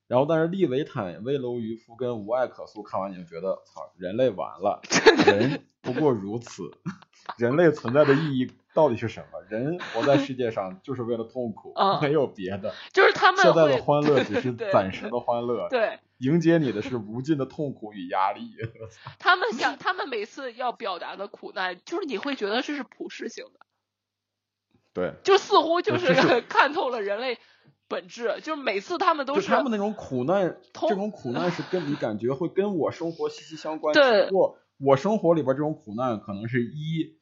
然后，但是利维坦、危楼渔夫跟无爱可诉看完，你就觉得操，人类完了，人不过如此，人类存在的意义到底是什么？人活在世界上就是为了痛苦，嗯没有别的。就是他们现在的欢乐只是 暂时的欢乐，对迎接你的是无尽的痛苦与压力。他们想，他们每次要表达的苦难，就是你会觉得这是普世性的，对，就似乎就是看透了人类本质，就是每次他们都是他们那种苦难，这种苦难是跟你感觉会跟我生活息息相关。对只不过我生活里边这种苦难可能是一，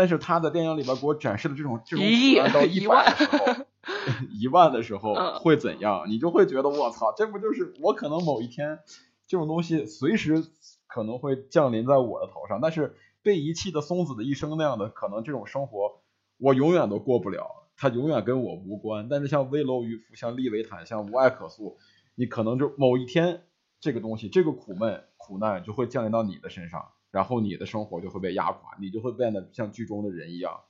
但是他在电影里边给我展示的这种这种一亿苦难到 一万的时候，一万的时候嗯会怎样，你就会觉得我操，这不就是我可能某一天这种东西随时可能会降临在我的头上，但是被遗弃的松子的一生那样的，可能这种生活我永远都过不了，它永远跟我无关。但是像危楼渔夫、像利维坦、像无爱可诉，你可能就某一天这个东西，这个苦闷、苦难就会降临到你的身上，然后你的生活就会被压垮，你就会变得像剧中的人一样。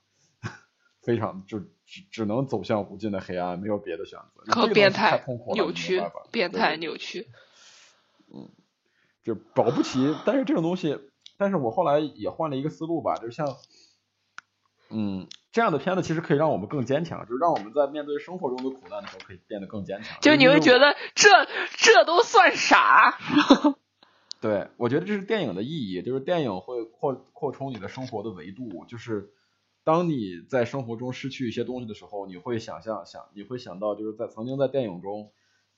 非常就只只能走向无尽的黑暗，没有别的选择。可变态扭曲变态扭曲。嗯就保不齐，但是这种东西，但是我后来也换了一个思路吧，就是像，嗯，这样的片子其实可以让我们更坚强，就是让我们在面对生活中的苦难的时候可以变得更坚强。就你会觉得，得这这都算啥？对我觉得这是电影的意义，就是电影会扩扩充你的生活的维度，就是当你在生活中失去一些东西的时候，你会想象想，你会想到就是在曾经在电影中。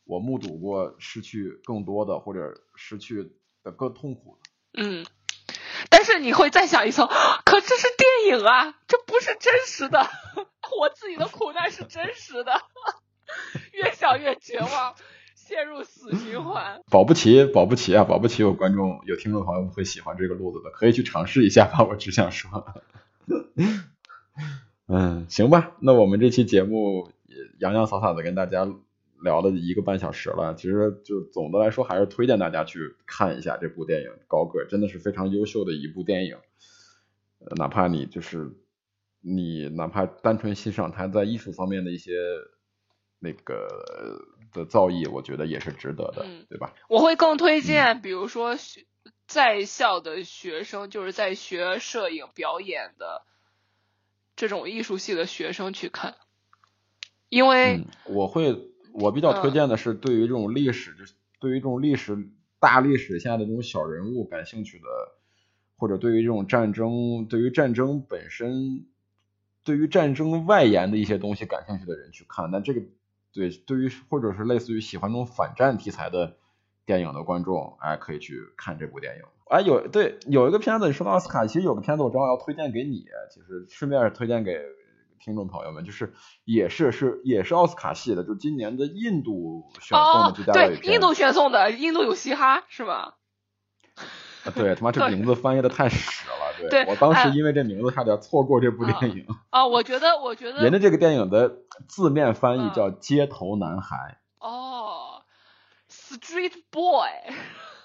我目睹过失去更多的，或者失去的更痛苦。嗯，但是你会再想一层，可这是电影啊，这不是真实的，我自己的苦难是真实的，越想越绝望，陷入死循环。保不齐，保不齐啊，保不齐有观众、有听众朋友会喜欢这个路子的，可以去尝试一下吧。我只想说，嗯，行吧，那我们这期节目洋洋洒洒的跟大家。聊了一个半小时了，其实就总的来说还是推荐大家去看一下这部电影《高个》，真的是非常优秀的一部电影。哪怕你就是你哪怕单纯欣赏他在艺术方面的一些那个的造诣，我觉得也是值得的，嗯、对吧？我会更推荐，比如说在校的学生，就是在学摄影表演的这种艺术系的学生去看，因为、嗯、我会。我比较推荐的是，对于这种历史，就是对于这种历史大历史下的这种小人物感兴趣的，或者对于这种战争，对于战争本身，对于战争外延的一些东西感兴趣的人去看。那这个对对于或者是类似于喜欢这种反战题材的电影的观众，哎，可以去看这部电影。哎，有对有一个片子，你说到奥斯卡，其实有个片子我正好要推荐给你，其实顺便推荐给。听众朋友们，就是也是是也是奥斯卡系的，就今年的印度选送的最佳外语片、哦。对，印度选送的，印度有嘻哈是吧？啊，对，他妈这名字翻译的太屎了。对，对我当时因为这名字差点错过这部电影。啊，啊我觉得，我觉得人家这个电影的字面翻译叫《街头男孩》。哦，Street Boy。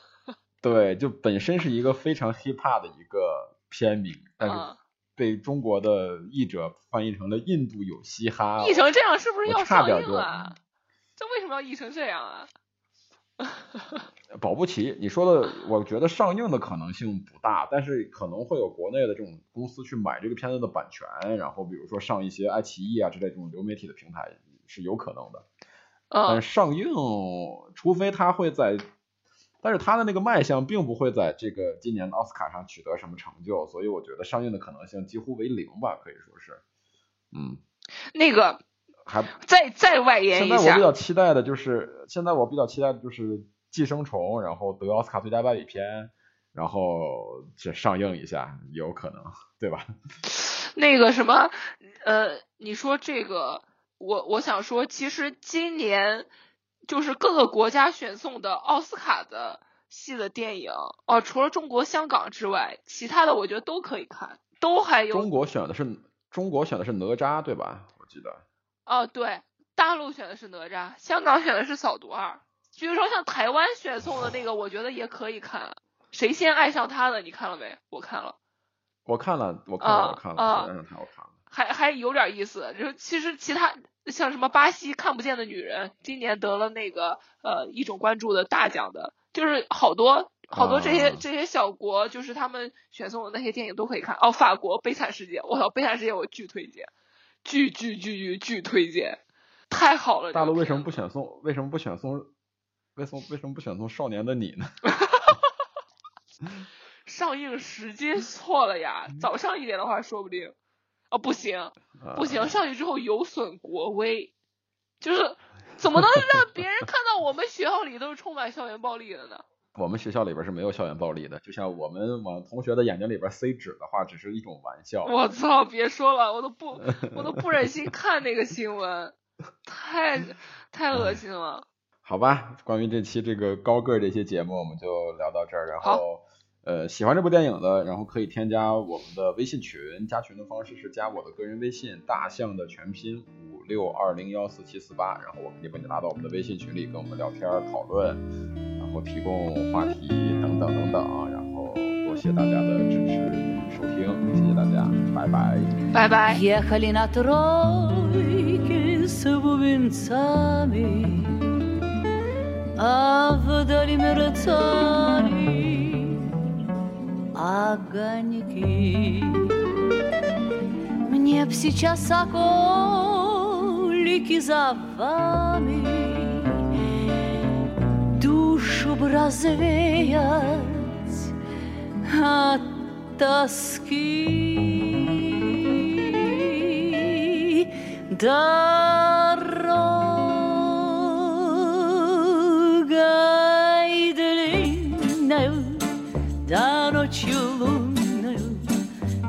对，就本身是一个非常 hip hop 的一个片名，但是。啊被中国的译者翻译成了“印度有嘻哈”，译成这样是不是要上映就啊？这为什么要译成这样啊？保不齐，你说的，我觉得上映的可能性不大，但是可能会有国内的这种公司去买这个片子的版权，然后比如说上一些爱奇艺啊之类这种流媒体的平台是有可能的。嗯、但是上映，除非他会在。但是他的那个卖相并不会在这个今年的奥斯卡上取得什么成就，所以我觉得上映的可能性几乎为零吧，可以说是，嗯，那个还再再外延一下。现在我比较期待的就是，现在我比较期待的就是《寄生虫》，然后得奥斯卡最佳外语片，然后这上映一下，有可能，对吧？那个什么，呃，你说这个，我我想说，其实今年。就是各个国家选送的奥斯卡的系的电影哦，除了中国香港之外，其他的我觉得都可以看，都还有。中国选的是中国选的是哪吒对吧？我记得。哦，对，大陆选的是哪吒，香港选的是扫毒二。比如说像台湾选送的那个，我觉得也可以看。谁先爱上他的？你看了没？我看了。我看了，我看了，我看了，啊谁爱上他？我看了。还还有点意思，就其实其他。像什么巴西看不见的女人，今年得了那个呃一种关注的大奖的，就是好多好多这些、啊这些小国，就是他们选送的那些电影都可以看。哦，法国《悲惨世界》，我操，《悲惨世界》我巨推荐，巨巨巨巨巨推荐，太好了。大陆为什么不选送？为什么不选送？为什么为什么不选送《少年的你》呢？上映时间错了呀，早上一点的话说不定。哦，不行，不行，上去之后有损国威，就是 怎么能让别人看到我们学校里都是充满校园暴力的呢？我们学校里边是没有校园暴力的，就像我们往同学的眼睛里边塞纸的话，只是一种玩笑。我操，别说了，我都不，我都不忍心看那个新闻。太太恶心了。好吧，关于这期这个高个儿这些节目，我们就聊到这儿。然后，呃，喜欢这部电影的，然后可以添加我们的微信群。加群的方式是加我的个人微信，大象的全拼五六二零幺四七四八。然后我可以把你拉到我们的微信群里，跟我们聊天讨论，然后提供话题等等等等。然后多谢大家的支持与收听，谢谢大家，拜拜，拜拜。Огоньки. Мне б сейчас соколики за вами душу б развеять от тоски. Дорога ночью лунную,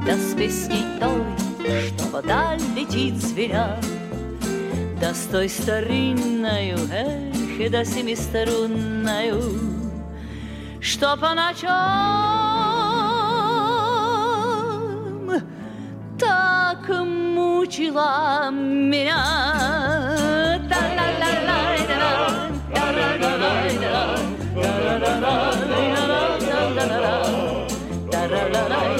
да с песней той, что вдаль летит звеня, да с той старинною, эх, и да семиструнною, что по ночам так мучила меня. la la la la.